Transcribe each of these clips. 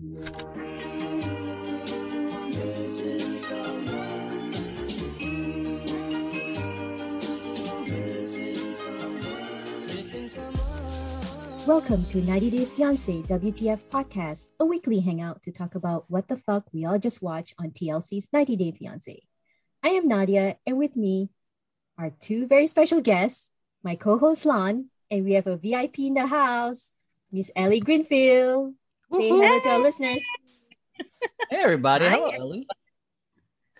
Welcome to 90 Day Fiancé WTF podcast, a weekly hangout to talk about what the fuck we all just watched on TLC's 90 Day Fiancé. I am Nadia, and with me are two very special guests, my co-host Lon, and we have a VIP in the house, Miss Ellie Greenfield. Say hello to our listeners. Hey everybody, Hi. hello Ellie.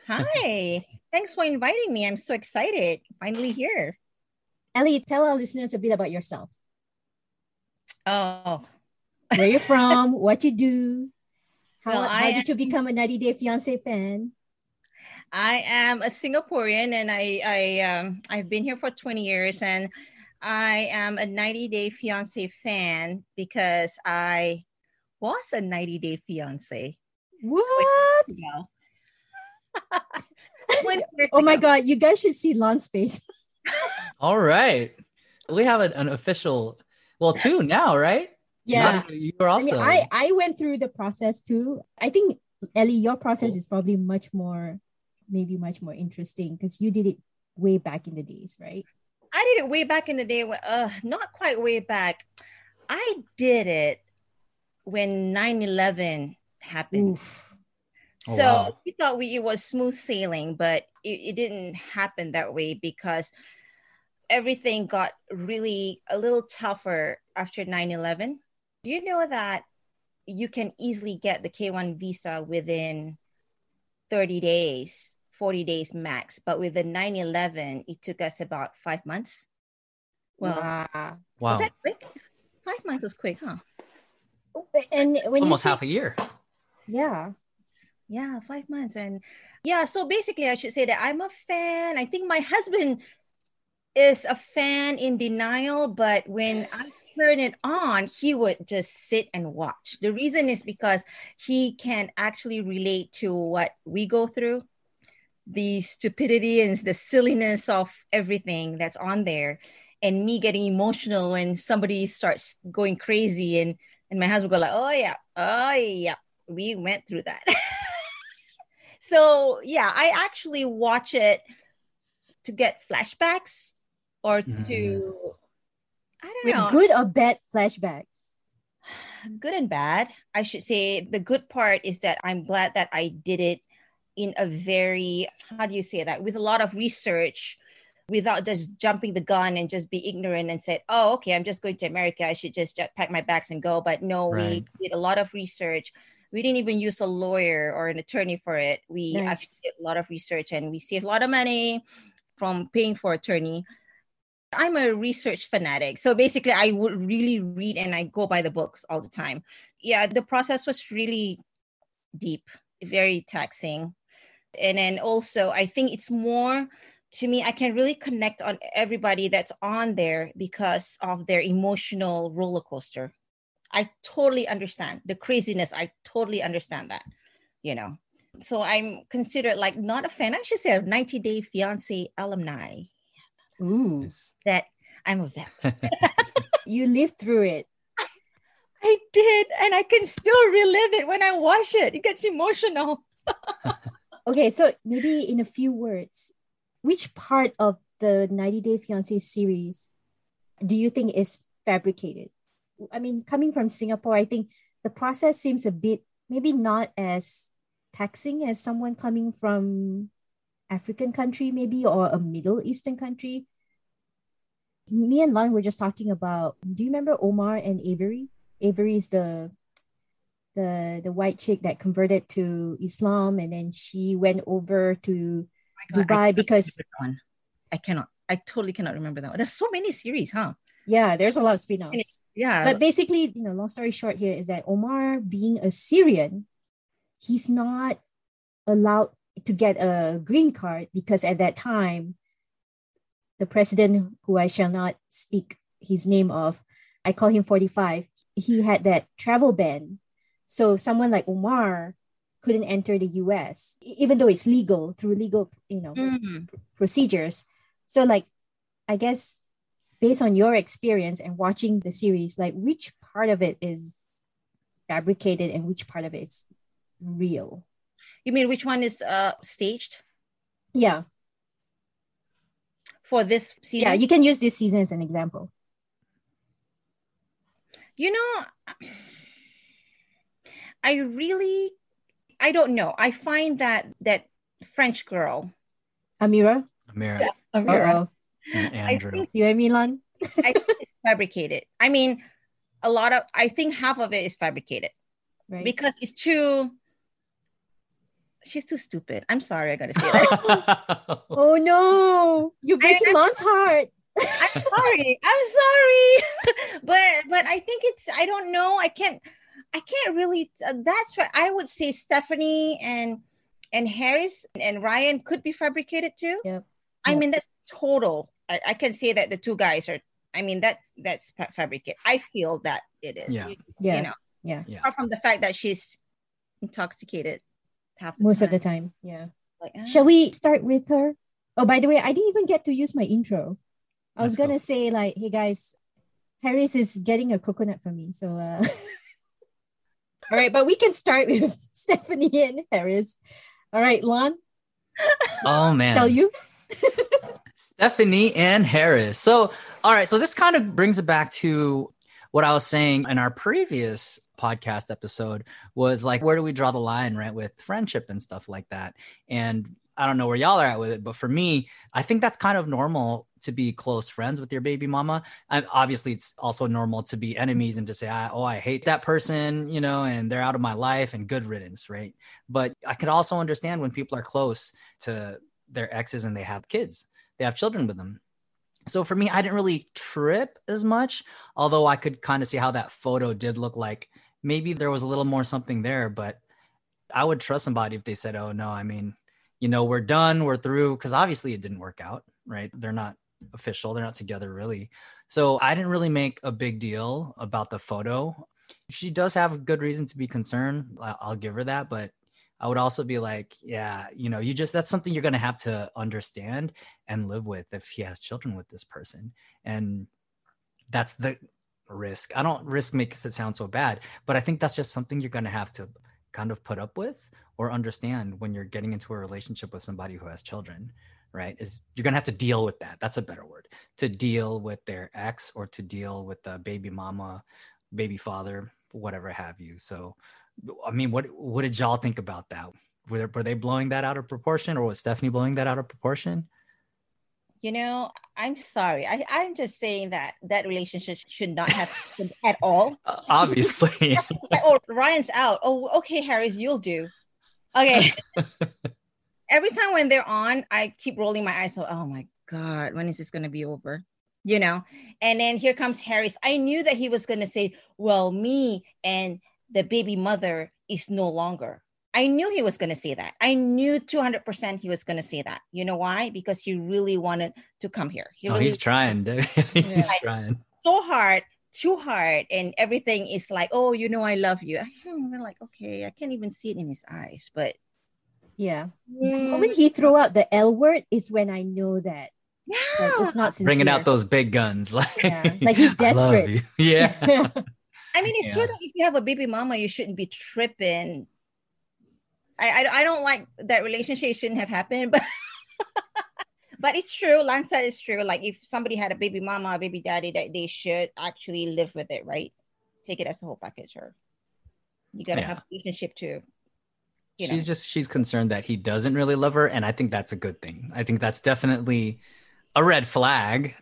Hi. Thanks for inviting me. I'm so excited. Finally here. Ellie, tell our listeners a bit about yourself. Oh, Where you're from, what you do. How, Well, how I did you become a 90 Day Fiancé fan? I am a Singaporean and I I um I've been here for 20 years and I am a 90 Day Fiance fan because I was a 90 Day Fiance. What? ago. 20 years Oh my. God, you guys should see Lon's face. All right, we have an, an official, well, two now, right? Yeah. Nadia, you were I mean, I, I went through the process too. I think Ellie, your process is probably much more, maybe much more interesting because you did it way back in the days, right? I did it way back in the day. When, uh, not quite way back. I did it when 9 11 happened. Oof. Oh, so wow. we thought we, it was smooth sailing, but it, it didn't happen that way because everything got really a little tougher after 9 11. Do you know that you can easily get the K1 visa within 30 days, 40 days max? But with the 9 11, it took us about five months. Well, wow. wow, was that quick? Five months was quick, huh? And when almost you say, half a year. yeah, Yeah, five months. And yeah, so basically, I should say that I'm a fan. I think my husband is a fan in denial, but when I turn it on, he would just sit and watch. The reason is because he can actually relate to what we go through the stupidity and the silliness of everything that's on there and me getting emotional when somebody starts going crazy and and my husband go like oh yeah oh yeah we went through that so yeah i actually watch it to get flashbacks or to Mhm. i don't with know good or bad flashbacks. good and bad. I should say the good part is that I'm glad that I did it in a very, how do you say that, with a lot of research without just jumping the gun and just be ignorant and said, oh, okay, I'm just going to America. I should just uh, pack my bags and go. But no, Right. we did a lot of research. We didn't even use a lawyer or an attorney for it. We Nice. actually did a lot of research and we saved a lot of money from paying for attorney. I'm a research fanatic. So basically, I would really read and I go by the books all the time. Yeah, the process was really deep, very taxing. And then also, I think it's more to me, I can really connect on everybody that's on there because of their emotional roller coaster. I totally understand the craziness. I totally understand that, you know. So I'm considered like not a fan. I should say a 90 Day Fiance alumni Ooh, Yes. that I'm a vet. you lived through it. I did, and I can still relive it when I watch it. It gets emotional. Okay, so maybe in a few words, which part of the 90 Day Fiancé series do you think is fabricated? I mean, coming from Singapore, I think the process seems a bit maybe not as taxing as someone coming from African country, maybe, or a Middle Eastern country. Me and Lon were just talking about. Do you remember Omar and Avery? Avery is the the the white chick that converted to Islam, and then she went over to Oh Dubai because one. I cannot. I totally cannot remember that one. There's so many series, huh? yeah, there's a lot of spin-offs. Yeah. But basically, you know, long story short here is that Omar, being a Syrian, he's not allowed to get a green card because at that time, the president, who I shall not speak his name of, I call him 45, he had that travel ban. So someone like Omar couldn't enter the US, even though it's legal through legal, you know, Mm. procedures. So, like, I guess based on your experience and watching the series, like, which part of it is fabricated and which part of it is real. You mean which one is uh staged Yeah. for this season? Yeah. You can use this season as an example. You know, I really, I don't know. I find that that French girl, Amira? Amira Uh-oh. and I think, You and Milan? I think it's fabricated. I mean, a lot of, I think half of it is fabricated Right. because it's too. She's too stupid. I'm sorry, I gotta say that. oh no. You're breaking I- Lon's heart. I'm sorry. I'm sorry. but but I think it's I don't know. I can't I can't really uh, that's what I would say Stephanie and and Harris and Ryan could be fabricated too. Yep. I Yep. mean that's total. I, I can say that the two guys are I mean that that's fa- fabricated. I feel that it is. Yeah. You, Yeah. you know, yeah. Yeah. apart from the fact that she's intoxicated half the Most time. of the time. Yeah. Like, ah. Shall we start with her? Oh, by the way, I didn't even get to use my intro. I was Let's go. gonna say like, hey guys, Harris is getting a coconut from me. So uh all right, but we can start with Stephanie and Harris. All right, Lon, oh man. tell you. Stephanie and Harris. So, all right. So, this kind of brings it back to what I was saying in our previous podcast episode was like, where do we draw the line, right, with friendship and stuff like that? And I don't know where y'all are at with it, but for me, I think that's kind of normal to be close friends with your baby mama. And obviously, it's also normal to be enemies and to say, oh, I hate that person, you know, and they're out of my life and good riddance, right? But I could also understand when people are close to their exes and they have kids they have children with them. So for me, I didn't really trip as much, although I could kind of see how that photo did look like maybe there was a little more something there, but I would trust somebody if they said, "Oh no, I mean, you know, we're done, we're through," because obviously it didn't work out, right? They're not official, they're not together really. So I didn't really make a big deal about the photo. She does have good reason to be concerned. I'll give her that, but I would also be like, yeah, you know, you just that's something you're going to have to understand and live with if he has children with this person. And that's the risk. I don't risk makes it sound so bad, but I think that's just something you're going to have to kind of put up with or understand when you're getting into a relationship with somebody who has children, right? Is you're going to have to deal with that. That's a better word. To deal with their ex or to deal with the baby mama, baby father, whatever have you. So I mean, what what did y'all think about that? Were, were they blowing that out of proportion, or was Stephanie blowing that out of proportion? You know, I'm sorry. I, I'm just saying that that relationship should not have happened at all. Uh, obviously, oh, Ryan's out. Oh, okay, Harris, you'll do. Okay. Every time when they're on, I keep rolling my eyes. So, oh my God, when is this going to be over? You know? And then here comes Harris. I knew that he was going to say, well, me and the baby mother is no longer. I knew he was going to say that. I knew 200% he was going to say that. You know why? Because he really wanted to come here. He oh, really he's trying. dude. he's Yeah. trying. so hard, too hard, and everything is like, oh, you know, I love you. I'm like, okay, I can't even see it in his eyes, but Yeah. mm, When he throw out the L word is when I know that like, yeah. it's not sincere. Bringing out those big guns, like, Yeah, like he's "I love desperate." you." Yeah, I mean, it's true that if you have a baby mama, you shouldn't be tripping. I, I, I don't like that relationship shouldn't have happened, but but it's true. Lance said it's true. Like if somebody had a baby mama, a baby daddy, that they should actually live with it, right? Take it as a whole package, or you gotta Yeah. have a relationship too. You know. she's just she's concerned that he doesn't really love her, and I think that's a good thing. I think that's definitely a red flag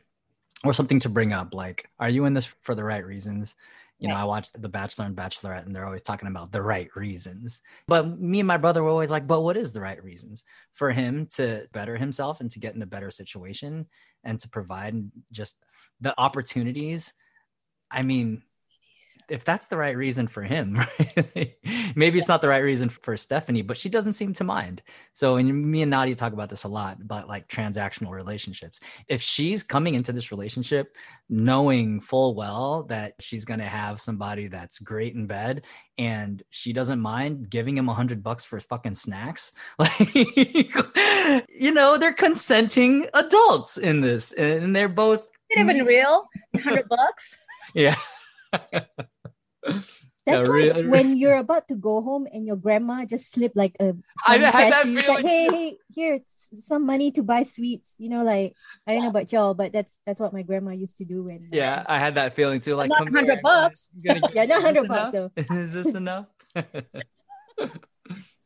or something to bring up. Like, are you in this for the right reasons? You know, Right. I watched The Bachelor and Bachelorette, and they're always talking about the right reasons. But me and my brother were always like, but what is the right reasons for him to better himself and to get in a better situation and to provide just the opportunities? I mean, if that's the right reason for him, right? maybe it's not the right reason for Stephanie, but she doesn't seem to mind. So, and me and Nadia talk about this a lot, about like transactional relationships. If she's coming into this relationship knowing full well that she's going to have somebody that's great in bed and she doesn't mind giving him a hundred bucks for fucking snacks, like, you know, they're consenting adults in this and they're both, it even real? Hundred bucks. yeah. That's Yeah, why really- when you're about to go home and your grandma just slipped like a I some had cash that you, it's feeling like, hey, hey, here, s- some money to buy sweets. You know, like I don't know about y'all, but that's that's what my grandma used to do when Yeah, uh, I had that feeling too. Like, not 100 bucks. you gonna give Yeah, not 100 bucks, enough? Is this enough?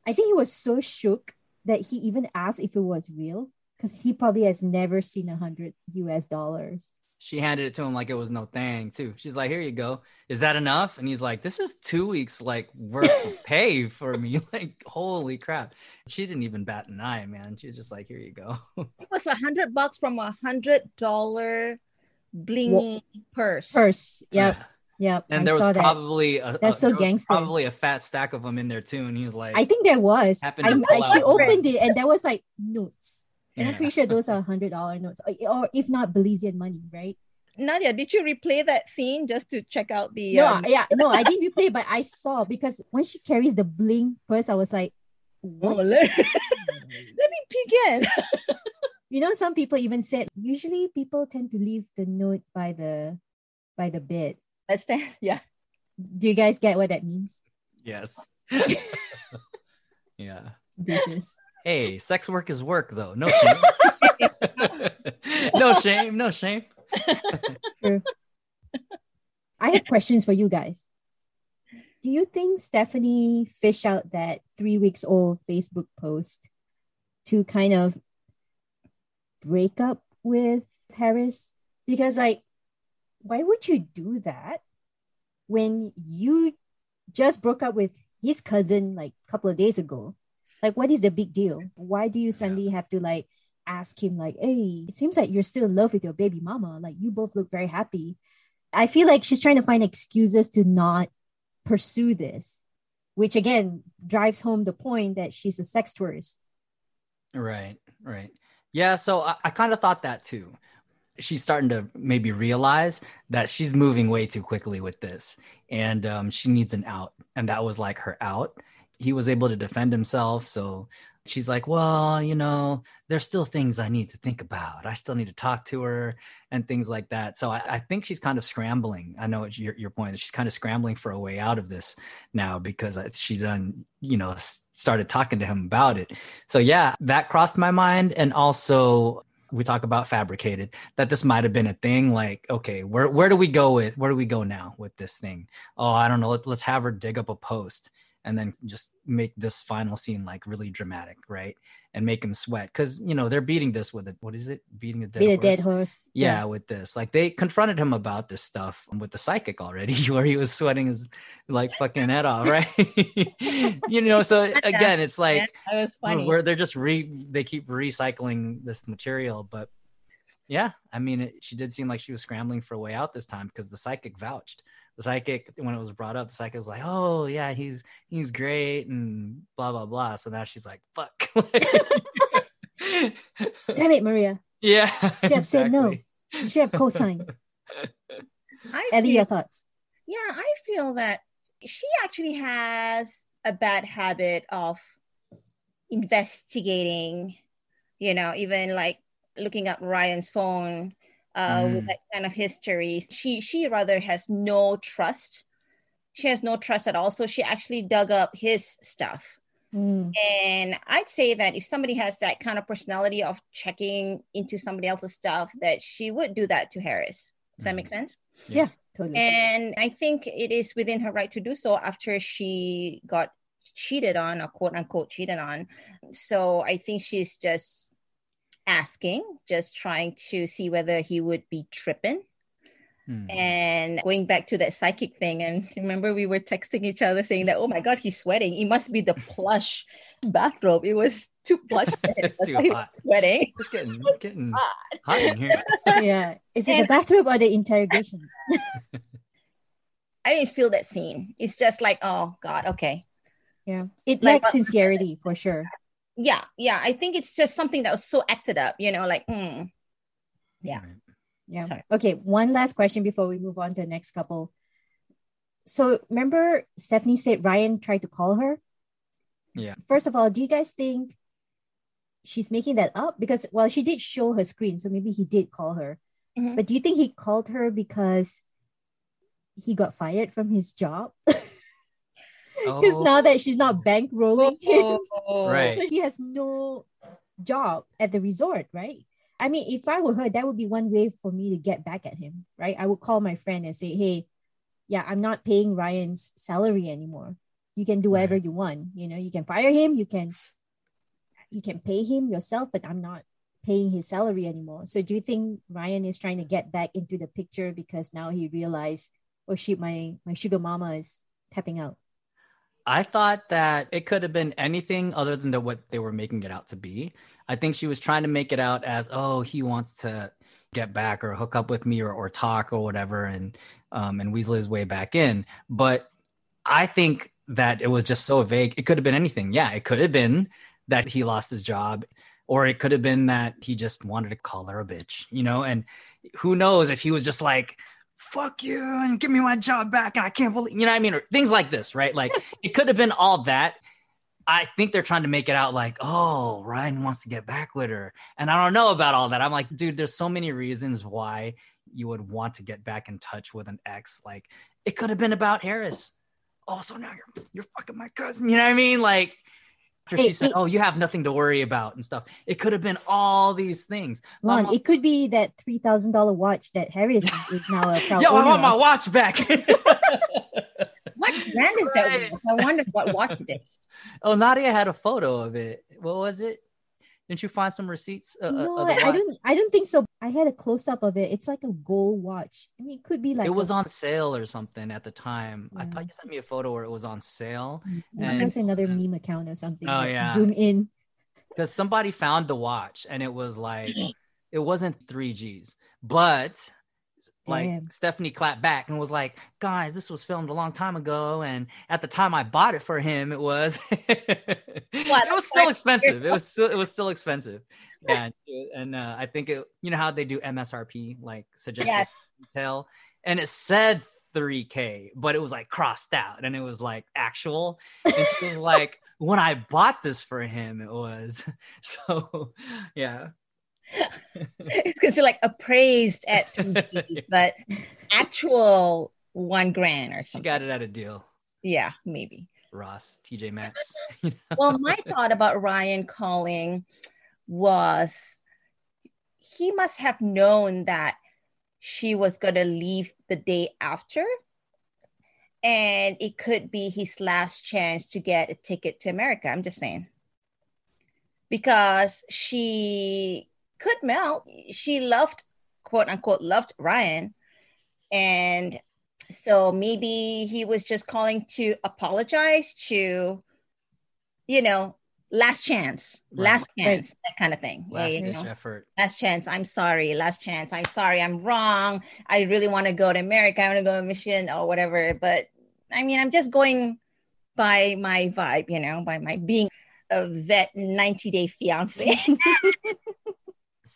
I think he was so shook that he even asked if it was real because he probably has never seen a hundred US dollars. She handed it to him like it was no thing too. She's like, "Here you go. Is that enough?" And he's like, "This is two weeks like worth of pay for me. Like, holy crap!" She didn't even bat an eye, man. She was just like, "Here you go." It was a hundred bucks from a hundred dollar blingy purse. Purse. Yep. Yeah. Yep. And I there was saw that. probably a, That's a- so there was gangster. Probably a fat stack of them in there too. And he's like, I think there was. Happened I, I- she opened it and there was like notes. And I'm pretty sure those are hundred dollar notes, or, or if not Belizean money, right? Nadia, did you replay that scene just to check out the? No, um, yeah, no, I didn't replay, but I saw because when she carries the bling purse, I was like, Oh, what? let, let me peek in. you know, some people even said usually people tend to leave the note by the by the bed. Let's stand. Yeah. Do you guys get what that means? yes. yeah. Vicious. Hey, sex work is work though. No shame. no shame. No shame. True. I have questions for you guys. Do you think Stephanie fished out that three weeks old Facebook post to kind of break up with Harris? Because, like, why would you do that when you just broke up with his cousin like a couple of days ago? Like, what is the big deal? Why do you suddenly have to like ask him, like, hey, it seems like you're still in love with your baby mama? Like, you both look very happy. I feel like she's trying to find excuses to not pursue this, which again drives home the point that she's a sex tourist. Right, right. Yeah, so I, I kind of thought that too. She's starting to maybe realize that she's moving way too quickly with this and um, she needs an out. And that was like her out. He was able to defend himself. So she's like, well, you know, there's still things I need to think about. I still need to talk to her and things like that. So I, I think she's kind of scrambling. I know your, your point that she's kind of scrambling for a way out of this now because she done, you know, started talking to him about it. So yeah, that crossed my mind. And also we talk about fabricated that this might have been a thing. Like, okay, where where do we go with where do we go now with this thing? Oh, I don't know. Let, let's have her dig up a post and then just make this final scene like really dramatic, right? And make him sweat because you know they're beating this with a what is it? Beating a dead Be a horse dead horse. yeah, with this. Like they confronted him about this stuff with the psychic already where he was sweating his like fucking head off right? You know so again it's like where they're just re they keep recycling this material but yeah i mean it, she did seem like she was scrambling for a way out this time because the psychic vouched the psychic when it was brought up the psychic was like oh yeah he's he's great and blah blah blah so now she's like fuck Damn it, Maria. yeah You have said no. exactly. You should have co-signed. I Ellie, feel- your thoughts? Yeah, I feel that she actually has a bad habit of investigating, you know, even like looking at Ryan's phone uh, with Mm. that kind of history. She she rather has no trust. She has no trust at all. So she actually dug up his stuff. Mm, And I'd say that if somebody has that kind of personality of checking into somebody else's stuff, that she would do that to Harris. Does that make sense? Yeah totally. And I think it is within her right to do so after she got cheated on, or quote unquote cheated on. So I think she's just asking, just trying to see whether he would be tripping. Hmm. And going back to that psychic thing, and remember we were texting each other saying that, oh my God, he's sweating. It must be the plush bathrobe. It was too plush. for him. It's That's too why he hot. sweating. It's getting getting hot in here. yeah. Is it the And- bathroom or the interrogation? I didn't feel that scene. It's just like, oh God, okay. Yeah. It Like- lacks sincerity for sure. Yeah yeah i think it's just something that was so acted up you know like mm, Yeah. Yeah. Sorry. Okay. One last question before we move on to the next couple. So remember Stephanie said Ryan tried to call her? Yeah. First of all, do you guys think she's making that up? Because well, she did show her screen, so maybe he did call her. Mhm. But do you think he called her because he got fired from his job? Because Oh. now that she's not bankrolling oh. him, Oh. Right. so he has no job at the resort, right? I mean, if I were her, that would be one way for me to get back at him, right? I would call my friend and say, hey, yeah, I'm not paying Ryan's salary anymore. You can do whatever Right. you want. You know, you can fire him, you can you can pay him yourself, but I'm not paying his salary anymore. So do you think Ryan is trying to get back into the picture because now he realized, oh shit, my my sugar mama is tapping out? I thought that it could have been anything other than the, what they were making it out to be. I think she was trying to make it out as, oh, he wants to get back or hook up with me or, or talk or whatever, and um, and weasel his way back in. But I think that it was just so vague. It could have been anything. Yeah, it could have been that he lost his job, or it could have been that he just wanted to call her a bitch, you know. And who knows if he was just like, fuck you and give me my job back and I can't believe you know what I mean? Or things like this right? Like it could have been all that. I think they're trying to make it out like oh Ryan wants to get back with her. And I don't know about all that. I'm like dude there's so many reasons why you would want to get back in touch with an ex. Like it could have been about Harris. Oh so now you're you're fucking my cousin. You know what I mean? Like after Hey, she said hey. oh you have nothing to worry about and stuff it could have been all these things So it could be that three thousand dollar watch that Harris is now a proud Yo, I owner want my watch back. What brand is that? Right. watch? I wonder what watch it is. oh, Nadia had a photo of it. What was it? Didn't you find some receipts? Uh, uh, No, I, don't. I don't think so. I had a close up of it. It's like a gold watch. I mean, it could be like it was a, on sale or something at the time. I thought you sent me a photo where it was on sale It was another meme account or something. Oh, like, yeah. Zoom in. because somebody found the watch and it was like it wasn't three G's, but like Damn. Stephanie clapped back and was like, "Guys, this was filmed a long time ago, and at the time I bought it for him, it was it was still expensive. It was still it was still expensive, yeah. And uh, I think it, you know how they do MSRP, like suggested Yes. retail, and it said 3K, but it was like crossed out, and it was like actual. And she was like, "When I bought this for him, it was so, yeah." It's because you're like appraised at 3G, but actual one grand or She something. got it at a deal. Yeah, maybe. Ross, TJ Maxx. Well, my thought about Ryan calling was he must have known that she was going to leave the day after. And it could be his last chance to get a ticket to America. I'm just saying. Because she could melt. She loved, quote unquote, loved Ryan. And so maybe he was just calling to apologize to, you know, last chance, Right. last chance, that kind of thing. Yeah, Last you ditch know? effort. last chance. I'm sorry. Last chance. I'm sorry. I'm wrong. I really want to go to America. I want to go to Michigan or whatever. But I mean, I'm just going by my vibe, you know, by my being a vet 90 day fiance.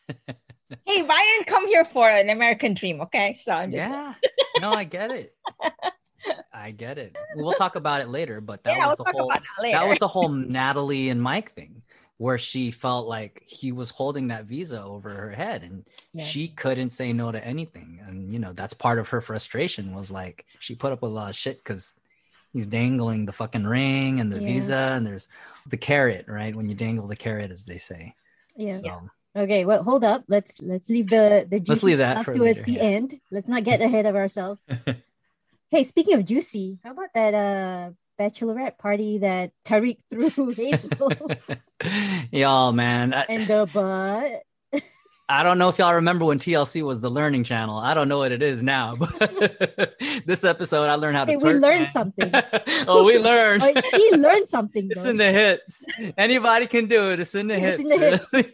hey, Ryan, come here for an American dream. Okay. So I'm just, Yeah. No, I get it. I get it. We'll talk about it later, but that yeah, was we'll the whole that, that was the whole Natalie and Mike thing where she felt like he was holding that visa over her head and Yeah. she couldn't say no to anything. And you know, that's part of her frustration was like she put up with a lot of shit because he's dangling the fucking ring and the Yeah. visa and there's the carrot, right? When you dangle the carrot, as they say. Yeah. So Okay. Well, hold up. Let's let's leave the the juicy leave that stuff towards later, the end. Let's not get ahead of ourselves. hey, speaking of juicy, how about that uh bachelorette party that Tarik threw Hazel Y'all, man. I, in the butt? I don't know if y'all remember when TLC was the learning channel. I don't know what it is now, but this episode I learned how to Hey, we learned man. something. oh, we learned. Oh, she learned something. it's though. in the hips. Anybody can do it. It's in the It's hips. in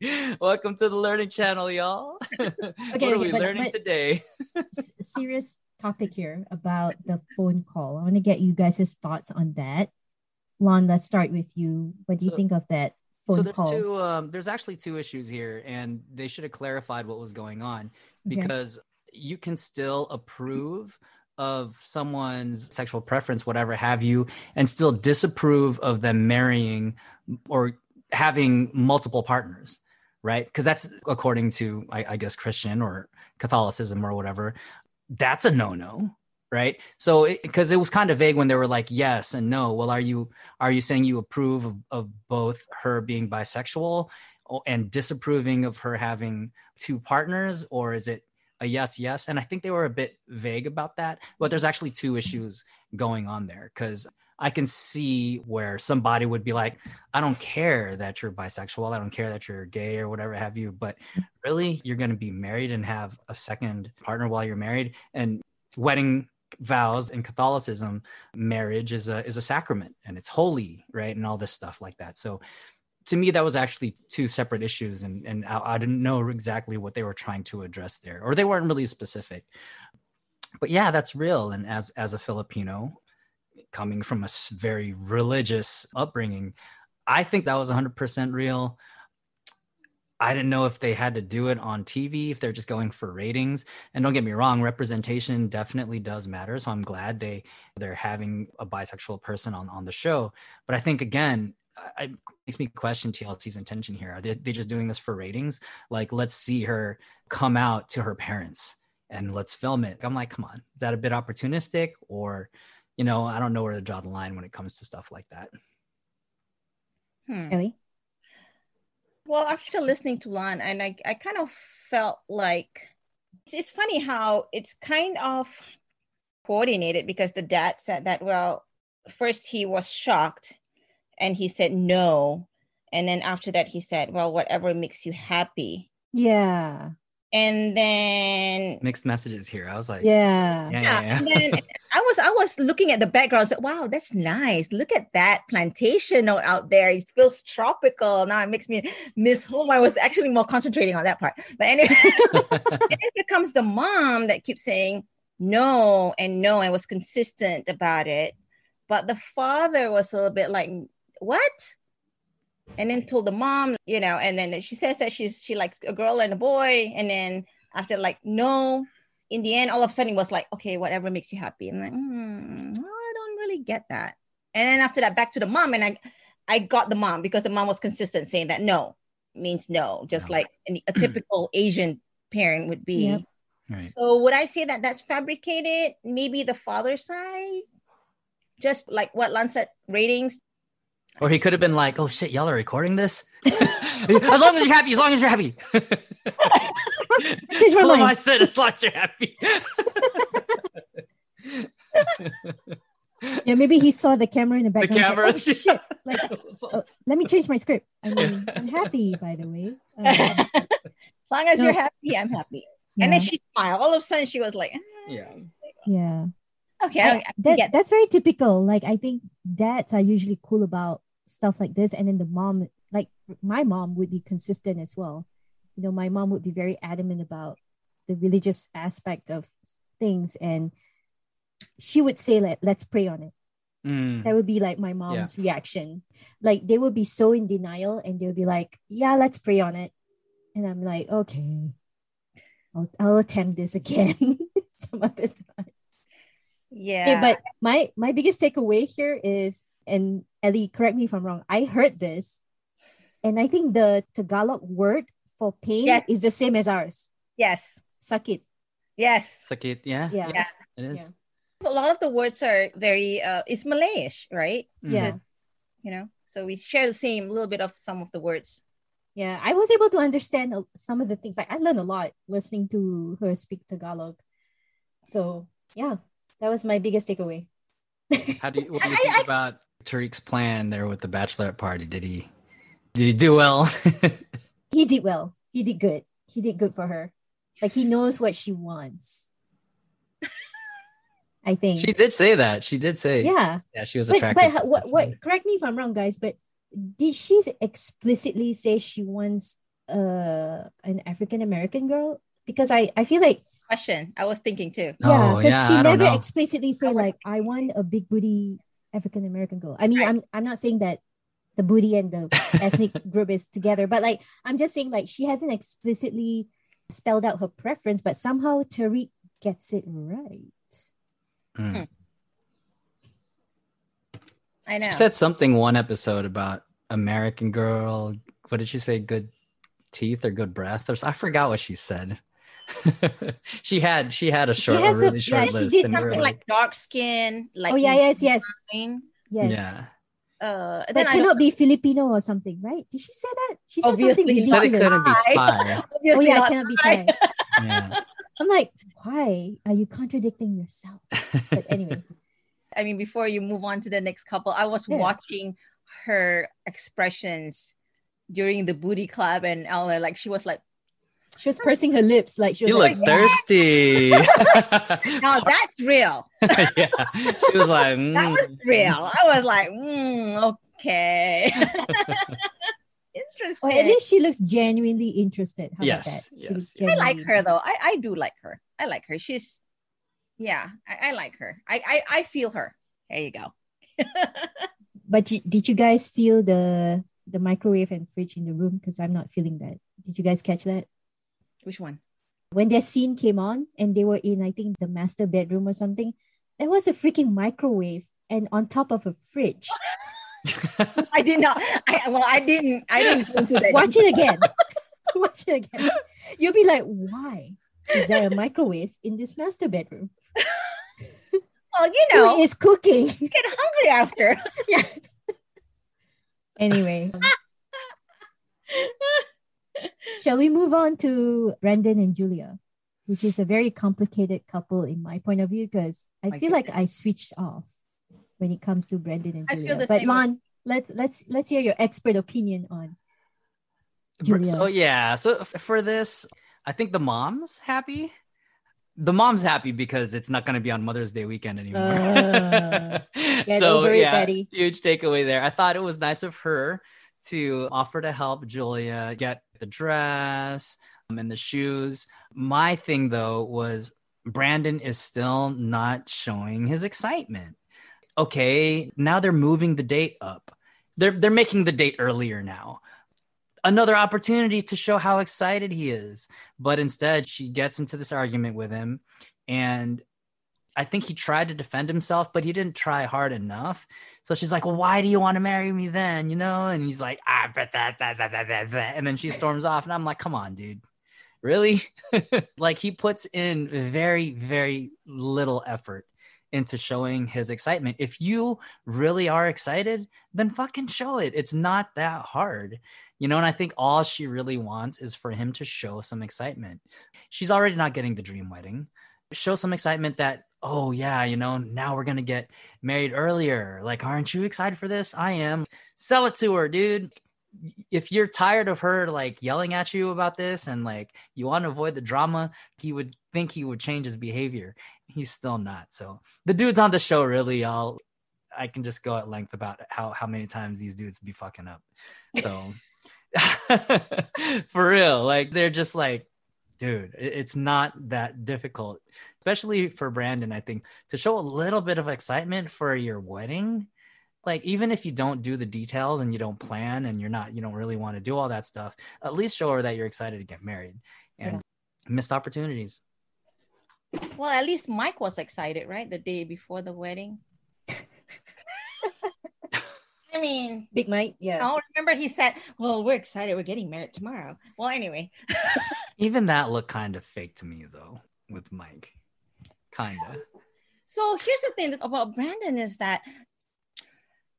the Welcome to the learning channel, y'all. Okay, what okay, are we but- learning but- today? Serious topic here about the phone call. I want to get you guys' thoughts on that. Lon, let's start with you. What do you So- think of that so there's two um, there's actually two issues here and they should have clarified what was going on because you can still approve of someone's sexual preference whatever have you and still disapprove of them marrying or having multiple partners right? Because that's according to I, I guess christian or catholicism or whatever. That's a no-no right? So because it, it, was kind of vague when they were like yes and no. Well, are you are you saying you approve of, of both her being bisexual and disapproving of her having two partners, or is it a yes, yes? And I think they were a bit vague about that. But there's actually two issues going on there because I can see where somebody would be like, I don't care that you're bisexual. I don't care that you're gay or whatever have you. But really, you're going to be married and have a second partner while you're married. And wedding vows in Catholicism, marriage is a is a sacrament and it's holy, right? And all this stuff like that. So to me, that was actually two separate issues, and and I, I didn't know exactly what they were trying to address there, or they weren't really specific. But yeah, that's real. And as as a Filipino, coming from a very religious upbringing, I think that was 100% real. I didn't know if they had to do it on TV, if they're just going for ratings. And don't get me wrong, representation definitely does matter. So I'm glad they they're having a bisexual person on on the show. But I think again, it makes me question TLC's intention here. Are they, they just doing this for ratings? Like, let's see her come out to her parents and let's film it. I'm like, come on, is that a bit opportunistic? Or, you know, I don't know where to draw the line when it comes to stuff like that. Hmm. Ellie? Well, after listening to Lan, and I, I kind of felt like it's, it's funny how it's kind of coordinated because the dad said that, well, first he was shocked and he said no. And then after that, he said, well, whatever makes you happy. Yeah. And then mixed messages here. I was like, yeah, yeah, yeah. yeah. And then I was I was looking at the background. Said, wow, that's nice. Look at that plantation out there. It feels tropical. Now it makes me miss home. I was actually more concentrating on that part. But anyway, it becomes the mom that keeps saying no and no and was consistent about it. But the father was a little bit like, what? And then told the mom, you know, and then she says that she's she likes a girl and a boy. And then after like, no, in the end, all of a sudden it was like, okay, whatever makes you happy. I'm like, hmm, well, I don't really get that. And then after that, back to the mom, and I I got the mom because the mom was consistent saying that no means no, just no. like a typical Asian parent would be. Yep. Right. So would I say that that's fabricated? Maybe the father side, just like what Lan said, ratings or he could have been like, "Oh shit, y'all are recording this." as long as you're happy, as long as you're happy. Change my mind. I said, as long as you're happy. yeah, maybe he saw the camera in the background. The camera. Like, oh, shit. Like, oh, let me change my script. I mean, I'm happy, by the way. Um, as long as no. you're happy, I'm happy. Yeah. And then she smiled. All of a sudden, she was like, "Yeah, yeah." Okay, I, I that, that's very typical. Like, I think dads are usually cool about stuff like this. And then the mom like my mom would be consistent as well. You know my mom would be very adamant about the religious aspect of things. And she would say like let's pray on it. Mm. that would be like my mom's yeah. reaction. Like they would be so in denial and they would be like yeah let's pray on it. And i'm like okay. I'll, I'll attempt this again. Some other time. Yeah. Okay, but my my biggest takeaway here is and Ellie, correct me if I'm wrong. I heard this, and I think the Tagalog word for pain yes. is the same as ours. Yes. Sakit. Yes. Sakit. Yeah. Yeah. yeah. It is. Yeah. A lot of the words are very uh it's Malayish, right? Yeah. You know, so we share the same little bit of some of the words. Yeah, I was able to understand some of the things. Like I learned a lot listening to her speak Tagalog. So yeah, that was my biggest takeaway. How do you what do you think I, about Tarik's plan there with the bachelorette party? Did he did he do well? he did well. He did good. He did good for her. Like he knows what she wants. I think she did say that. She did say, yeah, yeah, she was attracted. But, but what, what? Correct me if I'm wrong, guys. But did she explicitly say she wants uh an African American girl? Because I I feel like question. I was thinking too. Yeah, because oh, yeah, she never explicitly said like I want a big booty African American girl. I mean, right. I'm I'm not saying that the booty and the ethnic group is together, but like I'm just saying like she hasn't explicitly spelled out her preference, but somehow Tarik gets it right. Mm. I know. She said something one episode about American Girl. What did she say? Good teeth or good breath? Or I forgot what she said. she had she had a short, a has a- really yeah, short she list. did and we were Something like dark skin, like oh yeah, yes, yes, fine. yes. yeah. Uh, But then I don't, cannot be Filipino or something, right? Did she say that? She said Obviously something She said it couldn't be Thai. Thai. Oh yeah, it cannot be Thai. Thai. Yeah. I'm like, why are you contradicting yourself? But anyway, I mean, before you move on to the next couple, I was Yeah. watching her expressions during the booty club, and Ella, like she was like, she was pursing her lips like she was You look like, thirsty. "Now that's real. yeah. She was like, That was "Mm." real." I was like, mm, "Okay, interesting." Or at least she looks genuinely interested. How Yes, about that? She yes. I like her though. I, I do like her. I like her. She's, yeah, I, I like her. I, I I feel her. There you go. But you, did you guys feel the the microwave and fridge in the room? Because I'm not feeling that. Did you guys catch that? Which one? When their scene came on and they were in, I think, the master bedroom or something, there was a freaking microwave and on top of a fridge. I did not. I well, I didn't. I didn't that. Watch it again. Watch it again. You'll be like, why is there a microwave in this master bedroom? Well, you know, Who is cooking? You get hungry after. yes. Anyway, um, shall we move on to Brandon and Julia, which is a very complicated couple in my point of view because I My feel like I switched off when it comes to Brandon and I Julia. But same way. Let's let's let's hear your expert opinion on. Julia. So yeah, so for this, I think the mom's happy. The mom's happy because it's not going to be on Mother's Day weekend anymore. Uh, so over it, yeah, Betty. huge takeaway there. I thought it was nice of her to offer to help Julia get the dress um, and the shoes. My thing though was Brandon is still not showing his excitement. Okay, now they're moving the date up. They're they're making the date earlier now. Another opportunity to show how excited he is. But instead, she gets into this argument with him and I think he tried to defend himself, but he didn't try hard enough. So she's like, "Well, why do you want to marry me then?" You know, and he's like, "Ah, that, that, that," and then she storms off, and I'm like, "Come on, dude, really?" like he puts in very, very little effort into showing his excitement. If you really are excited, then fucking show it. It's not that hard. You know, and I think all she really wants is for him to show some excitement. She's already not getting the dream wedding show some excitement that oh yeah you know now we're gonna get married earlier. Like aren't you excited for this? I am. Sell it to her dude. If you're tired of her like yelling at you about this and like you want to avoid the drama he would think he would change his behavior. He's still not so. The dudes on the show really y'all. I can just go at length about how how many times these dudes be fucking up so. For real like they're just like dude it's not that difficult especially for brandon i think to show a little bit of excitement for your wedding like even if you don't do the details and you don't plan and you're not you don't really want to do all that stuff at least show her that you're excited to get married and missed opportunities Well, at least Mike was excited, right? The day before the wedding. I mean, Big Mike, yeah. no, remember he said, "Well, we're excited. We're getting married tomorrow." Well, anyway, even that looked kind of fake to me though with mike kind of So here's the thing about Brandon is that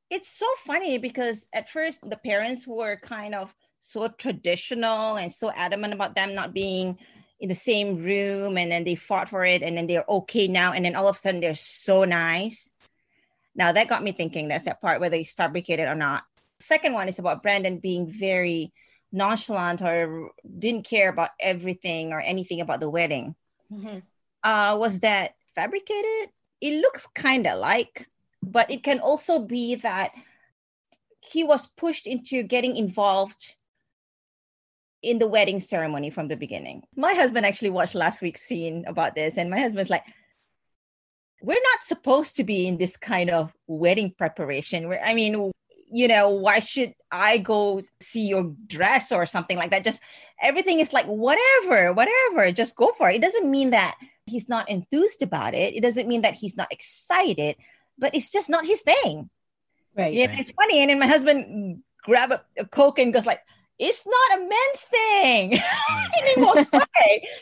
it's so funny because at first the parents were kind of so traditional and so adamant about them not being in the same room and then they fought for it and then they're okay now and then all of a sudden they're so nice. Now that got me thinking that's that part whether it's fabricated or not. Second one is about Brandon being very nonchalant or didn't care about everything or anything about the wedding uh, was that fabricated? It looks kind of like, but it can also be that he was pushed into getting involved in the wedding ceremony from the beginning. My husband actually watched last week's scene about this, and my husband's like, we're not supposed to be in this kind of wedding preparation. Where I mean, you know, why should I go see your dress or something like that? Just everything is like whatever, whatever, just go for it. It doesn't mean that he's not enthused about it. It doesn't mean that he's not excited, but it's just not his thing. Right. Yeah, Right. it's funny. And then my husband grab a, a coke and goes like, it's not a men's thing anymore.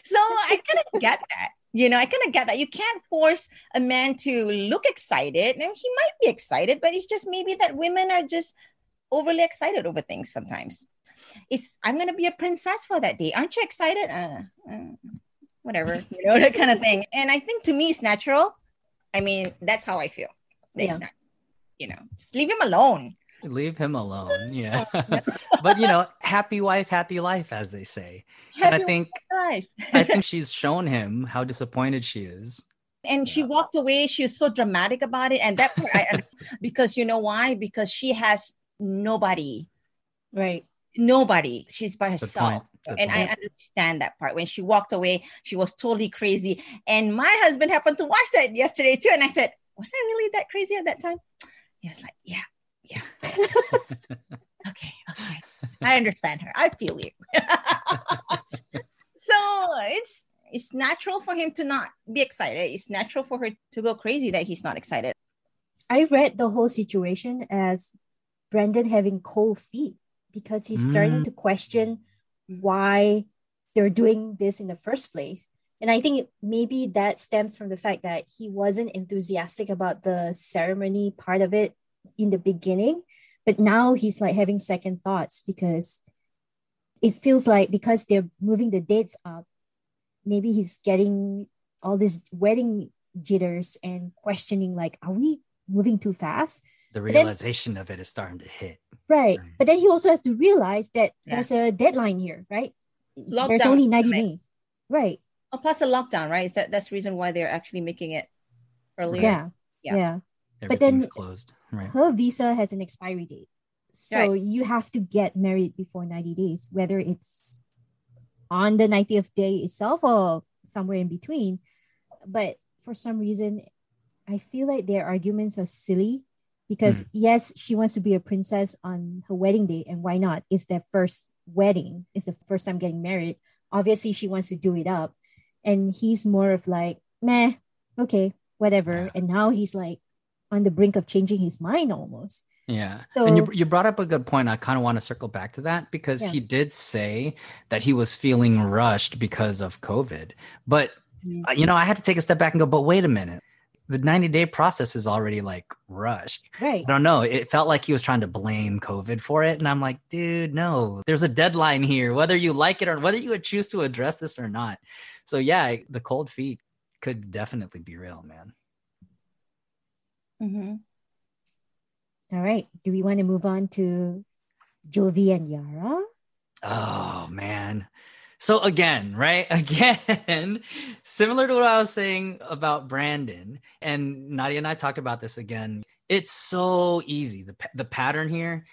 so I kind of get that. You know, I kind of get that. You can't force a man to look excited. And he might be excited, but it's just maybe that women are just overly excited over things sometimes. It's I'm gonna be a princess for that day. Aren't you excited? Uh, uh, whatever, you know, that kind of thing. And I think to me it's natural. I mean, that's how I feel. It's yeah. not, you know, just leave him alone. Leave him alone. Yeah. Oh, but you know, happy wife, happy life, as they say. Happy and I think life. I think she's shown him how disappointed she is. And yeah. she walked away. She was so dramatic about it. And that part, I, because you know why? Because she has nobody. Right. Nobody. She's by herself. and point. I understand that part. When she walked away, she was totally crazy. And my husband happened to watch that yesterday too. And I said, Was I really that crazy at that time? He was like, Yeah, yeah. okay, okay. I understand her. I feel you. so it's it's natural for him to not be excited. It's natural for her to go crazy that he's not excited. I read the whole situation as Brandon having cold feet because he's mm. starting to question why they're doing this in the first place. And I think maybe that stems from the fact that he wasn't enthusiastic about the ceremony part of it in the beginning, but now he's like having second thoughts because it feels like because they're moving the dates up, maybe he's getting all these wedding jitters and questioning like, are we moving too fast? The realization then, of it is starting to hit. Right. right. But then he also has to realize that yeah. there's a deadline here, right? Lockdown there's only 90 days. Right. Oh, plus a lockdown, right? Is that that's the reason why they're actually making it earlier? Yeah. Yeah. yeah but then closed. Right. Her visa has an expiry date. So right. you have to get married before 90 days, whether it's on the 90th day itself or somewhere in between. But for some reason, I feel like their arguments are silly because, mm. yes, she wants to be a princess on her wedding day. And why not? It's their first wedding, it's the first time getting married. Obviously, she wants to do it up. And he's more of like, meh, okay, whatever. Yeah. And now he's like, on the brink of changing his mind almost. Yeah. So, and you, you brought up a good point. I kind of want to circle back to that because yeah. he did say that he was feeling rushed because of COVID. But, mm-hmm. you know, I had to take a step back and go, but wait a minute. The 90 day process is already like rushed. Right. I don't know. It felt like he was trying to blame COVID for it. And I'm like, dude, no, there's a deadline here, whether you like it or whether you would choose to address this or not. So, yeah, the cold feet could definitely be real, man. Mm-hmm. All right. Do we want to move on to Jovi and Yara? Oh man. So again, right? Again, similar to what I was saying about Brandon and Nadia and I talked about this again. It's so easy. The the pattern here,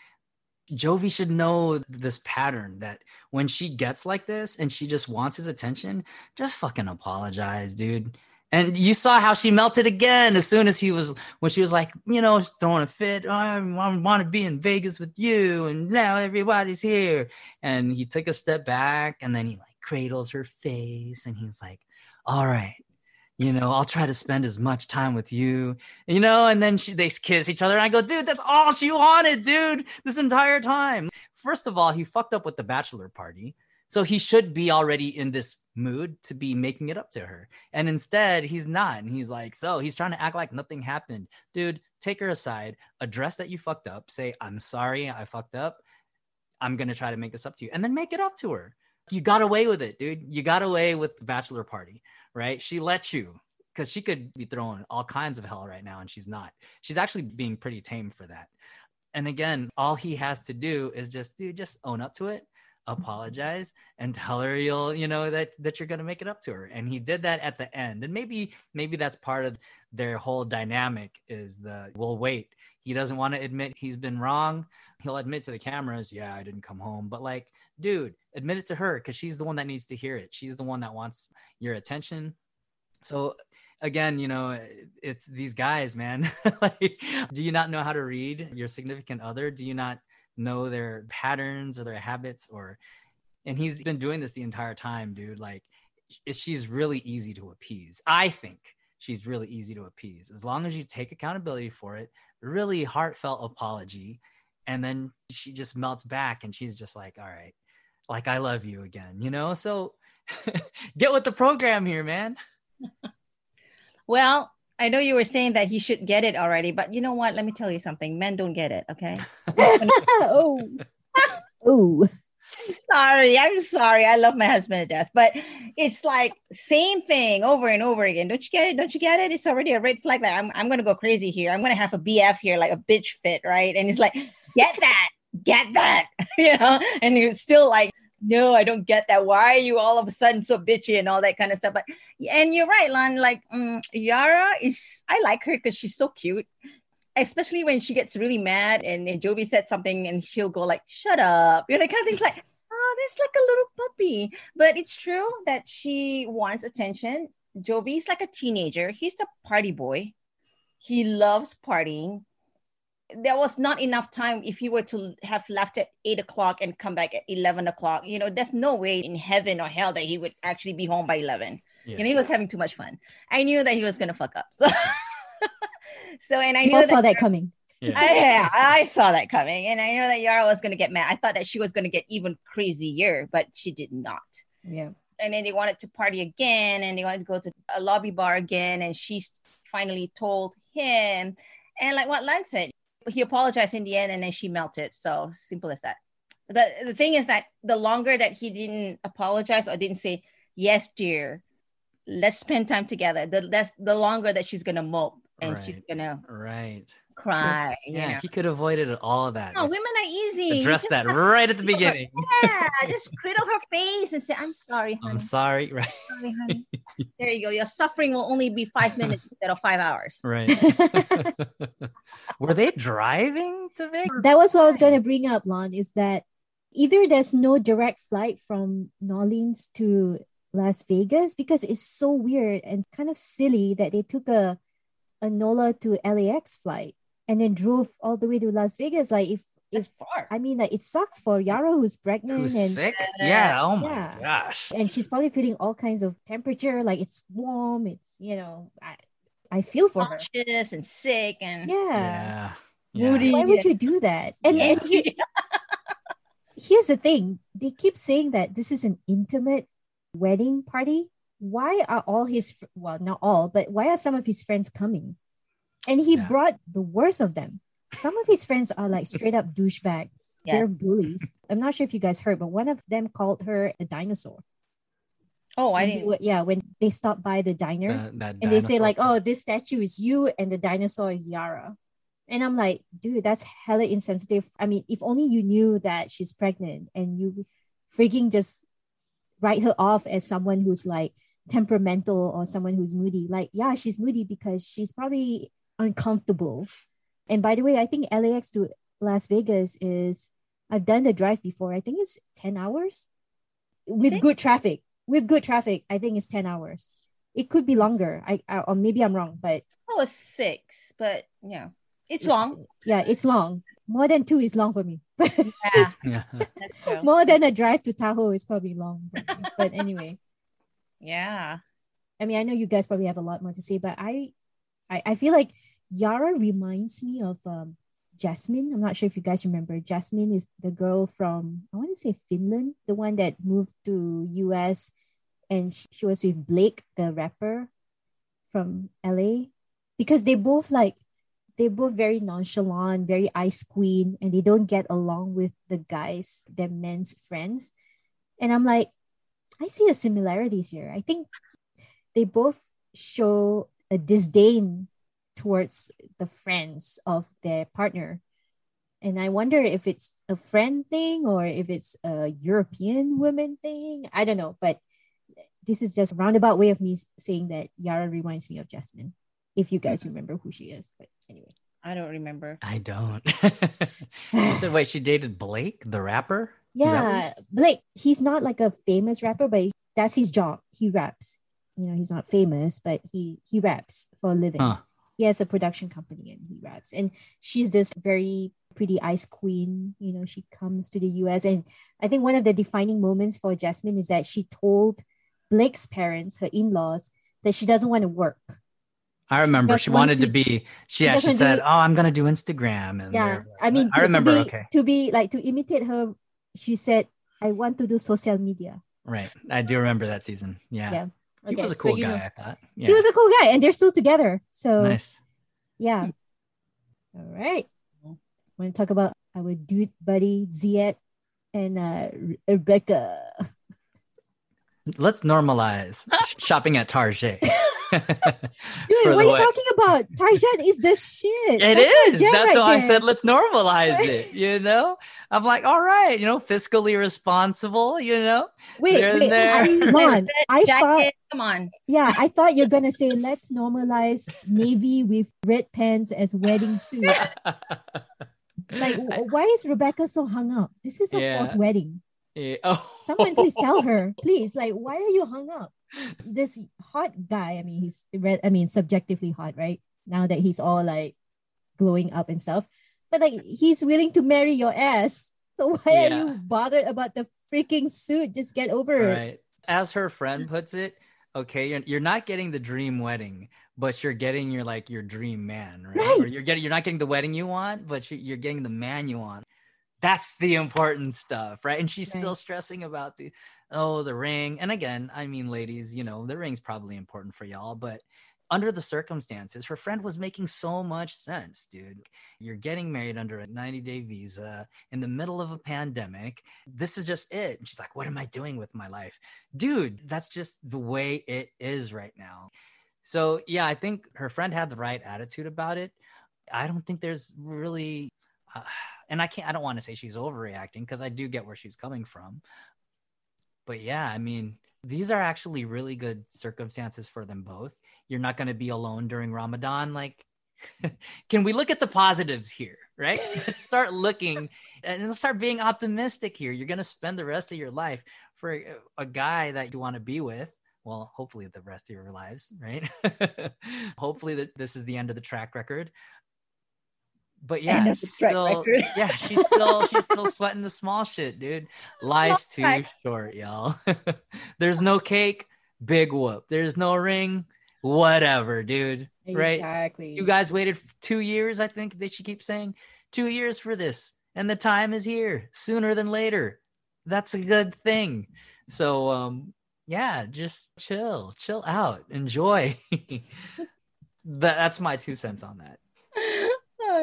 Jovi should know this pattern that when she gets like this and she just wants his attention, just fucking apologize, dude. And you saw how she melted again as soon as he was when she was like, you know, throwing a fit. I want to be in Vegas with you, and now everybody's here. And he took a step back, and then he like cradles her face, and he's like, "All right, you know, I'll try to spend as much time with you, you know." And then she, they kiss each other, and I go, "Dude, that's all she wanted, dude, this entire time." First of all, he fucked up with the bachelor party. So he should be already in this mood to be making it up to her. And instead, he's not. And he's like, so he's trying to act like nothing happened. Dude, take her aside, address that you fucked up, say, I'm sorry, I fucked up. I'm going to try to make this up to you. And then make it up to her. You got away with it, dude. You got away with the bachelor party, right? She let you because she could be throwing all kinds of hell right now and she's not. She's actually being pretty tame for that. And again, all he has to do is just, dude, just own up to it apologize and tell her you'll you know that that you're going to make it up to her. And he did that at the end. And maybe maybe that's part of their whole dynamic is the we'll wait he doesn't want to admit he's been wrong. He'll admit to the cameras yeah i didn't come home but like dude admit it to her because she's the one that needs to hear it. She's the one that wants your attention so again, you know, it's these guys, man. like, do you not know how to read your significant other? Do you not know their patterns or their habits or and he's been doing this the entire time dude like she's really easy to appease. I think she's really easy to appease. As long as you take accountability for it really heartfelt apology and then she just melts back and she's just like all right like i love you again you know? So get with the program here man. Well, I know you were saying that he should get it already, but you know what? Let me tell you something. Men don't get it, okay? oh. oh. I'm sorry. I'm sorry. I love my husband to death, but it's like same thing over and over again. Don't you get it? Don't you get it? It's already a red flag. Like I'm, I'm gonna go crazy here. I'm gonna have a BF here, like a bitch fit, right? And it's like, get that, get that, you know. And you're still like, no, I don't get that. Why are you all of a sudden so bitchy and all that kind of stuff? But and you're right, Lan. Like um, Yara is, I like her because she's so cute especially when she gets really mad and, and Jovi said something and she'll go like, shut up. You know, kind of things like, oh, there's like a little puppy. But it's true that she wants attention. Jovi's like a teenager. He's a party boy. He loves partying. There was not enough time if he were to have left at eight o'clock and come back at 11 o'clock. You know, there's no way in heaven or hell that he would actually be home by 11. Yeah. You know, he was having too much fun. I knew that he was going to fuck up. So so, and I you knew saw that, that coming. Yeah. I, I saw that coming, and I know that Yara was going to get mad. I thought that she was going to get even crazier, but she did not. Yeah. And then they wanted to party again, and they wanted to go to a lobby bar again, and she finally told him. And like what Lan said, he apologized in the end, and then she melted. So simple as that. But the thing is that the longer that he didn't apologize or didn't say yes, dear, let's spend time together, the less the longer that she's gonna mope and right. she's gonna right cry. So, yeah, know? he could have avoided all of that. No, women are easy. Address that right at the beginning. yeah, just cradle her face and say, "I'm sorry, honey. I'm sorry." Right. Sorry, honey. there you go. Your suffering will only be five minutes instead of five hours. Right. Were they driving to Vegas? That was what I was going to bring up, Lon. Is that either there's no direct flight from Orleans to Las Vegas because it's so weird and kind of silly that they took a a NOLA to LAX flight and then drove all the way to Las Vegas. Like if if far. I mean like it sucks for Yara who's pregnant who's and sick. Yeah. Oh my yeah. gosh. And she's probably feeling all kinds of temperature. Like it's warm. It's you know I I feel for her. and sick and yeah. yeah. Moody. Why would you do that? And, yeah. and he, here's the thing: they keep saying that this is an intimate wedding party, why are all his well not all but why are some of his friends coming and he yeah. brought the worst of them. Some of his friends are like straight up douchebags. Yeah. they're bullies. I'm not sure if you guys heard but one of them called her a dinosaur. Oh i didn't yeah when they stopped by the diner uh, and they say like oh this statue is you and the dinosaur is yara. And i'm like dude that's hella insensitive. I mean if only you knew that she's pregnant and you freaking just write her off as someone who's like temperamental or someone who's moody. Like, yeah, she's moody because she's probably uncomfortable. And by the way, I think LAX to Las Vegas is, I've done the drive before. I think it's 10 hours with good traffic. With good traffic, I think it's 10 hours. It could be longer. I, I or maybe I'm wrong, but oh, I was six. but yeah, it's long. Yeah, it's long. More than two is long for me. yeah, yeah. More than a drive to Tahoe is probably long. But anyway. Yeah. I mean, I know you guys probably have a lot more to say, but I I, I feel like Yara reminds me of um, Jasmine. I'm not sure if you guys remember. Jasmine is the girl from I want to say Finland, the one that moved to US and she, she was with Blake, the rapper from LA. Because they both like they both very nonchalant, very ice queen, and they don't get along with the guys, their men's friends. And I'm like, I see the similarities here. I think they both show a disdain towards the friends of their partner. And I wonder if it's a friend thing or if it's a European woman thing. I don't know, but this is just a roundabout way of me saying that Yara reminds me of Jasmine, if you guys mm-hmm. remember who she is. But anyway. I don't remember. I don't. you said, wait, she dated Blake, the rapper? Yeah, Blake. He's not like a famous rapper, but that's his job. He raps. You know, he's not famous, but he he raps for a living. Huh. He has a production company and he raps. And she's this very pretty ice queen. You know, she comes to the US. And I think one of the defining moments for Jasmine is that she told Blake's parents, her in laws, that she doesn't want to work. I remember just she wanted to, to- be. She, she yeah, she said, do- "Oh, I'm gonna do Instagram." And Yeah. I mean, I remember. to be okay, to be like to imitate her. She said, "I want to do social media." right. I do remember that season. Yeah, Yeah. He was a cool you guy. know- I thought. Yeah, He was a cool guy, and they're still together. So nice. yeah. All right. Want to talk about our dude buddy Zied and uh, Rebecca? Let's normalize shopping at Target. Dude, what are you wed- talking about? Tarjan is the shit. It That's is. That's right why I said let's normalize it. You know, I'm like, all right, you know, fiscally responsible. You know, Wait, They're wait, there. I, Lon, I thought, come on. yeah, I thought you're gonna say let's normalize navy with red pants as wedding suit. Like, why is Rebecca so hung up? This is her Yeah. fourth wedding. Yeah. Oh. Someone please tell her, please. Like, why are you hung up? This hot guy. I mean, he's red. I mean, subjectively hot, right? Now that he's all like glowing up and stuff, but like he's willing to marry your ass. So why are you bothered about the freaking suit? Just get over it. Right. As her friend puts it, okay, you're, you're not getting the dream wedding, but you're getting your like your dream man, right? Right. Or you're getting you're not getting the wedding you want, but you're, you're getting the man you want. That's the important stuff, right? And she's still stressing about the oh the ring. And again, I mean, ladies, you know the ring's probably important for y'all, but under the circumstances, her friend was making so much sense, dude. You're getting married under a 90 day visa in the middle of a pandemic. This is just it. And she's like, What am I doing with my life? Dude, that's just the way it is right now. So, yeah, I think her friend had the right attitude about it. I don't think there's really, uh, and I can't, I don't want to say she's overreacting because I do get where she's coming from. But yeah, I mean, these are actually really good circumstances for them both. You're not going to be alone during Ramadan. Like, can we look at the positives here, right? Let's start looking and let's start being optimistic here. You're going to spend the rest of your life for a, a guy that you want to be with. Well, hopefully the rest of your lives, right? hopefully that this is the end of the track record. But yeah, End of the she's still, yeah, she's still, she's still sweating the small shit, dude. Life's too short, y'all. There's no cake, big whoop. There's no ring, whatever, dude. Right? Exactly. You guys waited two years, I think that she keeps saying. Two years for this. And the time is here sooner than later. That's a good thing. So um yeah, just chill, chill out, enjoy. that, that's my two cents on that.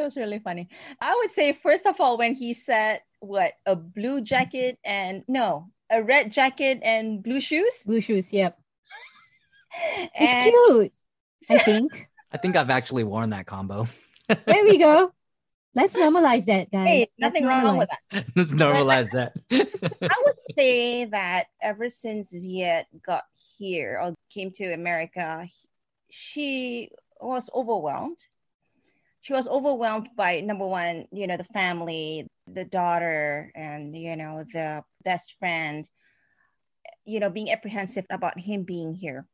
It was really funny. I would say, first of all, when he said what a blue jacket and no, a red jacket and blue shoes. Blue shoes. Yep. And It's cute. I think. I think I've actually worn that combo. there we go. Let's normalize that, guys. hey, Let's nothing wrong with normalize. that. Let's normalize that. I would say that ever since Zied got here or came to America, she was overwhelmed. She was overwhelmed by number one, you know, the family, the daughter, and you know, the best friend, you know, being apprehensive about him being here.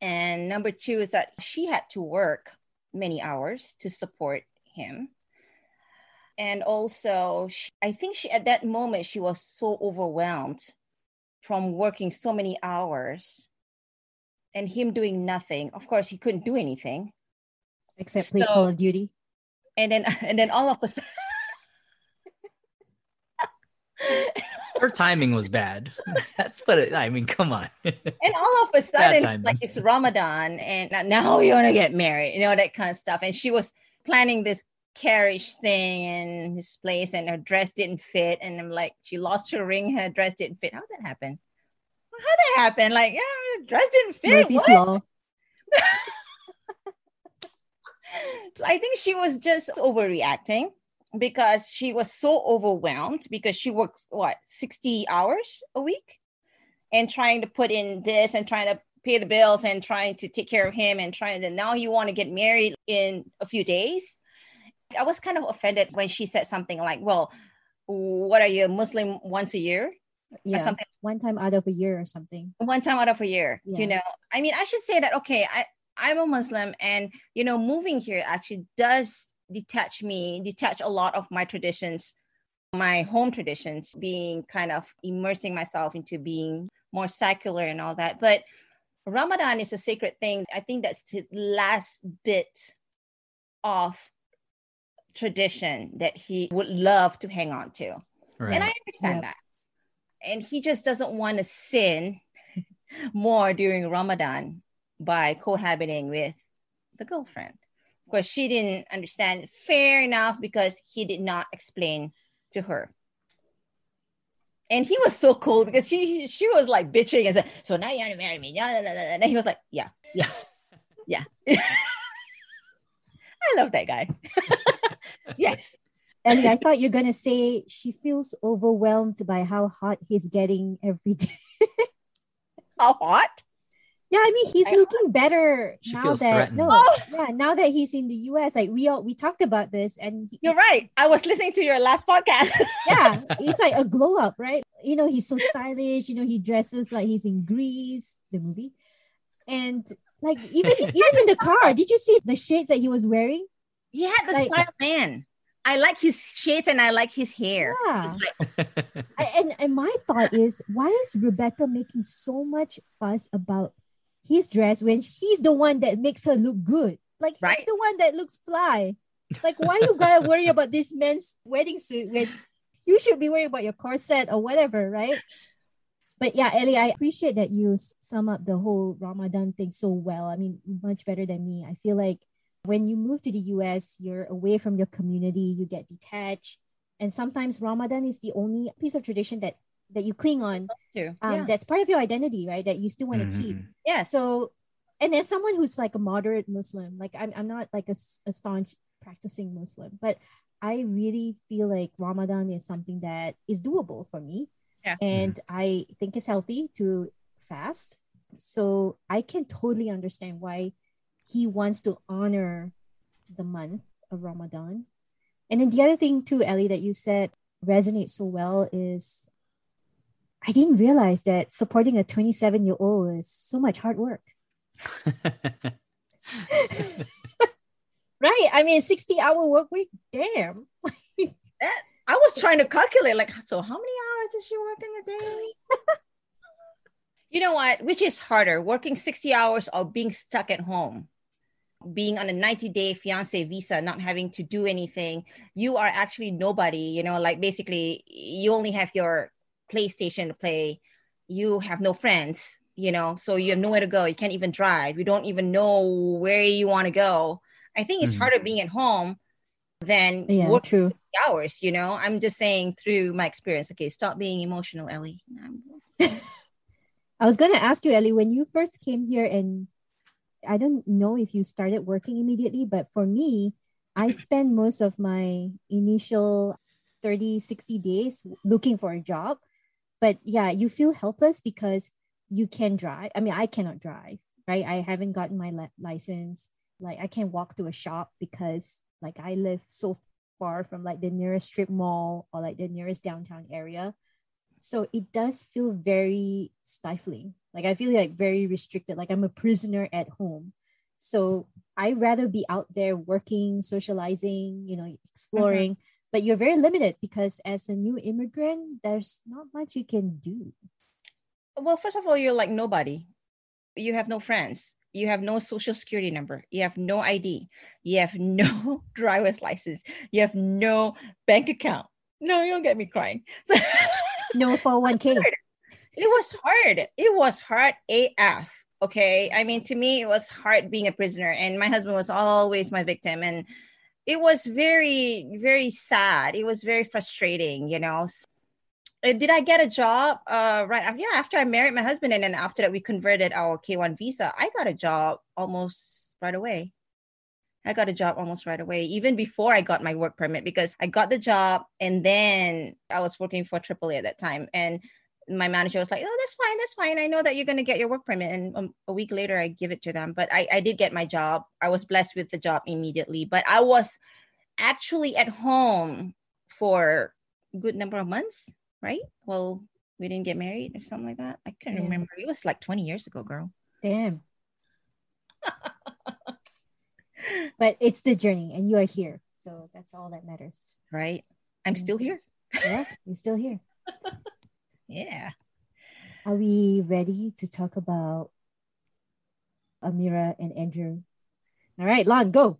And number two is that she had to work many hours to support him. And also she, i think she at that moment she was so overwhelmed from working so many hours and him doing nothing. Of course he couldn't do anything Except play Call of Duty. and then and then all of a sudden Her timing was bad. That's what it, I mean, come on. and all of a sudden like it's ramadan and now you want to get married you know that kind of stuff and she was planning this carriage thing in his place and her dress didn't fit and i'm like she lost her ring her dress didn't fit how did that happen? how did that happen? like yeah her dress didn't fit Murphy's what? Law. So I think she was just overreacting because she was so overwhelmed because she works what 60 hours a week and trying to put in this and trying to pay the bills and trying to take care of him and trying to now you want to get married in a few days. I was kind of offended when she said something like, Well, what are you, Muslim once a year? Yeah. something. One time out of a year or something. one time out of a year Yeah. you know i mean i should say that okay i i'm a muslim and you know moving here actually does detach me detach a lot of my traditions my home traditions being kind of immersing myself into being more secular and all that but Ramadan is a sacred thing. I think that's the last bit of tradition that he would love to hang on to. Right. And I understand that. And he just doesn't want to sin more during Ramadan by cohabiting with the girlfriend. Of course, she didn't understand. Fair enough, because he did not explain to her. And he was so cool because she she was like bitching and said, "So now you want to marry me?" And he was like, "Yeah, yeah. yeah." I love that guy. yes. And I thought you're gonna say she feels overwhelmed by how hot he's getting every day. how hot? Yeah, I mean he's I- looking better She now feels that threatened. no, Oh. yeah, now that he's in the US. Like we all we talked about this, and he, You're right. I was listening to your last podcast. yeah, it's like a glow up, right? You know, he's so stylish. You know, he dresses like he's in Grease, the movie, and like even even in the car, did you see the shades that he was wearing? he had the Like- style man. I like his shades and I like his hair. Yeah. I- and and my thought is, why is Rebecca making so much fuss about his dress when he's the one that makes her look good? Like Right. he's the one that looks fly. Like why you gotta worry about this man's wedding suit when you should be worried about your corset or whatever, right? But yeah, Ellie, I appreciate that you sum up the whole Ramadan thing so well. I mean, much better than me. I feel like when you move to the US, you're away from your community, you get detached. And sometimes Ramadan is the only piece of tradition that that you cling on. Too. Um, yeah. That's part of your identity, right? That you still want to keep. Mhm. yeah. So, and as someone who's like a moderate Muslim, like I'm, I'm not like a staunch practicing Muslim, but I really feel like Ramadan is something that is doable for me. Yeah. And I think it's healthy to fast. So I can totally understand why he wants to honor the month of Ramadan. And then the other thing too, Ellie, that you said resonates so well is I didn't realize that supporting a 27 year old is so much hard work. Right. I mean, 60 hour work week. Damn. that, I was trying to calculate, like, so how many hours does she work in a day? you know what? Which is harder, working 60 hours or being stuck at home? Being on a 90 day fiance visa, not having to do anything. You are actually nobody, you know, like basically, you only have your PlayStation to play. You have no friends, you know, so you have nowhere to go. You can't even drive. You don't even know where you want to go. I think it's Mhm. harder being at home than Yeah, working true. 60 hours, you know? I'm just saying through my experience. Okay, stop being emotional, Ellie. I was going to ask you, Ellie, when you first came here, and I don't know if you started working immediately, but for me, I spent most of my initial 30, 60 days looking for a job. But yeah, you feel helpless because you can drive. I mean, I cannot drive, right? I haven't gotten my li- license. Like, I can't walk to a shop because, like, I live so far from like the nearest strip mall or like the nearest downtown area so it does feel very stifling like i feel like very restricted like i'm a prisoner at home so I'd rather be out there working socializing you know mm-hmm. exploring but you're very limited because as a new immigrant there's not much you can do Well, first of all, you're like nobody. You have no friends. You have no social security number. You have no ID. You have no driver's license. You have no bank account. No, you don't get me crying. no 401k it was hard. It was hard AF. Okay. I mean, to me, it was hard being a prisoner, and my husband was always my victim. And it was very, very sad. It was very frustrating, you know. S- uh, Did I get a job? Uh, right. af- Yeah. After I married my husband, and then after that, we converted our K1 visa, I got a job almost right away. I got a job almost right away, even before I got my work permit, because I got the job and then I was working for AAA at that time. And my manager was like, "Oh, that's fine, that's fine. I know that you're gonna get your work permit." And um, a week later, I give it to them. But I, I did get my job. I was blessed with the job immediately. But I was actually at home for a good number of months, right? Well, we didn't get married or something like that. I can't Yeah. remember. It was like 20 years ago, girl. damn but it's the journey and you are here so that's all that matters Right? I'm still here. yeah you're still here Yeah. Are we ready to talk about Amira and Andrew. All right, Lon, go.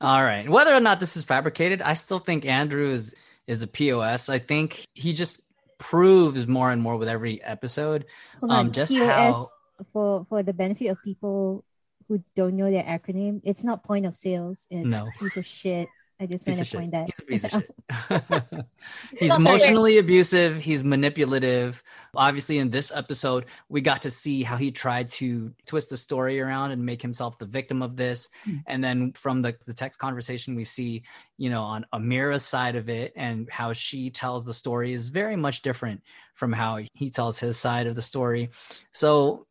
All right. Whether or not this is fabricated, I still think Andrew is is a POS. I think he just proves more and more with every episode. Hold on. Um, just POS how for for the benefit of people who don't know their acronym, it's not point of sales. It's No. piece of shit. I just piece want to point that. He's a piece of shit. he's emotionally abusive. He's manipulative. Obviously, in this episode, we got to see how he tried to twist the story around and make himself the victim of this. Hmm. And then from the, the text conversation, we see, you know, on Amira's side of it and how she tells the story is very much different from how he tells his side of the story. So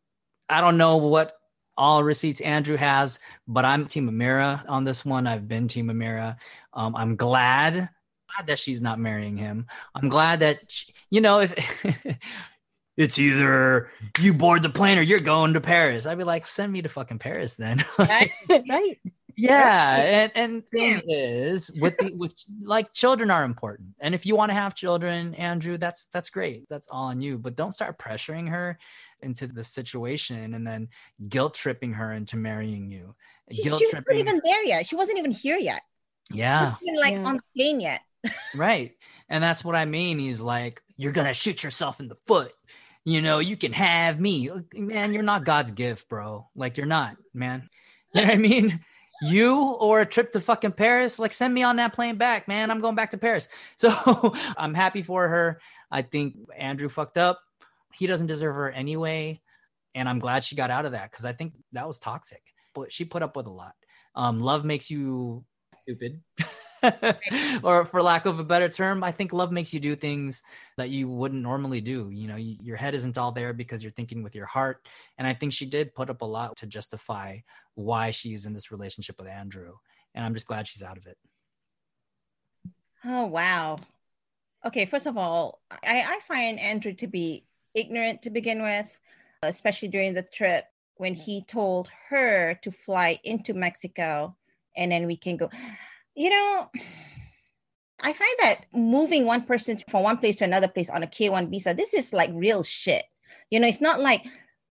I don't know what all receipts Andrew has, but I'm Team Amira on this one. I've been Team Amira. Um, I'm glad, glad that she's not marrying him. I'm glad that she- you know if it's either you board the plane or you're going to Paris. I'd be like, send me to fucking Paris then. right? yeah, and and thing is with the with like children are important, and if you want to have children, Andrew, that's that's great. That's all on you, but don't start pressuring her into the situation and then guilt tripping her into marrying you. She, guilt she wasn't even there yet. She wasn't even here yet. yeah. She wasn't, like Yeah. on the plane yet. Right. And that's what I mean. He's like, you're going to shoot yourself in the foot. You know, you can have me. Man, you're not God's gift, bro. Like, you're not, man. You know what I mean? You or a trip to fucking Paris, like, send me on that plane back, man. I'm going back to Paris. So I'm happy for her. I think Andrew fucked up. He doesn't deserve her anyway. And I'm glad she got out of that because I think that was toxic. But she put up with a lot. Um, love makes you stupid. or for lack of a better term, I think love makes you do things that you wouldn't normally do. You know, you, your head isn't all there because you're thinking with your heart. And I think she did put up a lot to justify why she's in this relationship with Andrew. And I'm just glad she's out of it. Oh wow. Okay, first of all, I, I find Andrew to be ignorant to begin with, especially during the trip when he told her to fly into Mexico and then we can go. You know, I find that moving one person from one place to another place on a K1 visa, this is like real shit. You know, it's not like,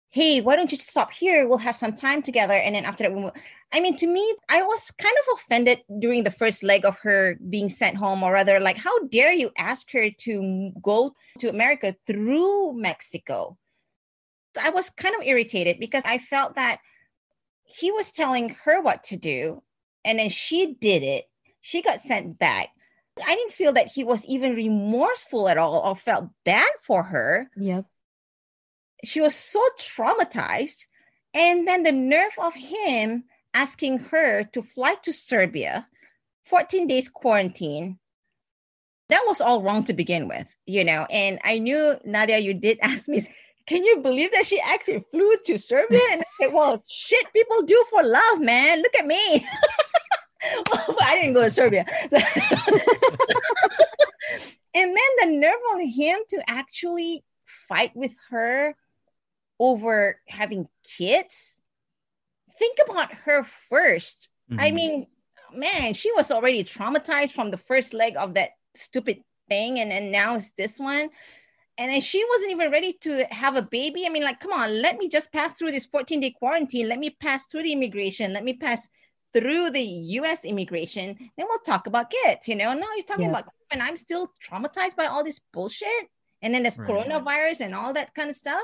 hey, why don't you stop here? We'll have some time together. And then after that, move. I mean, to me, I was kind of offended during the first leg of her being sent home, or rather, like, how dare you ask her to go to America through Mexico? I was kind of irritated because I felt that he was telling her what to do, and then she did it. She got sent back. I didn't feel that he was even remorseful at all or felt bad for her Yep. she was so traumatized. And then the nerve of him asking her to fly to Serbia, 14 days quarantine. That was all wrong to begin with, you know. And I knew, Nadia, you did ask me, can you believe that she actually flew to Serbia? And I said, well, shit, people do for love, man. Look at me. well, I didn't go to Serbia. So- and then the nerve on him to actually fight with her over having kids. Think about her 1st I Mhm. mean, man, she was already traumatized from the first leg of that stupid thing, and then now it's this one. And then she wasn't even ready to have a baby. I mean, like, come on, let me just pass through this 14 day quarantine. Let me pass through the immigration. Let me pass through the US immigration. Then we'll talk about kids. You know, now you're talking Yeah. about, and I'm still traumatized by all this bullshit. And then there's Right. coronavirus and all that kind of stuff.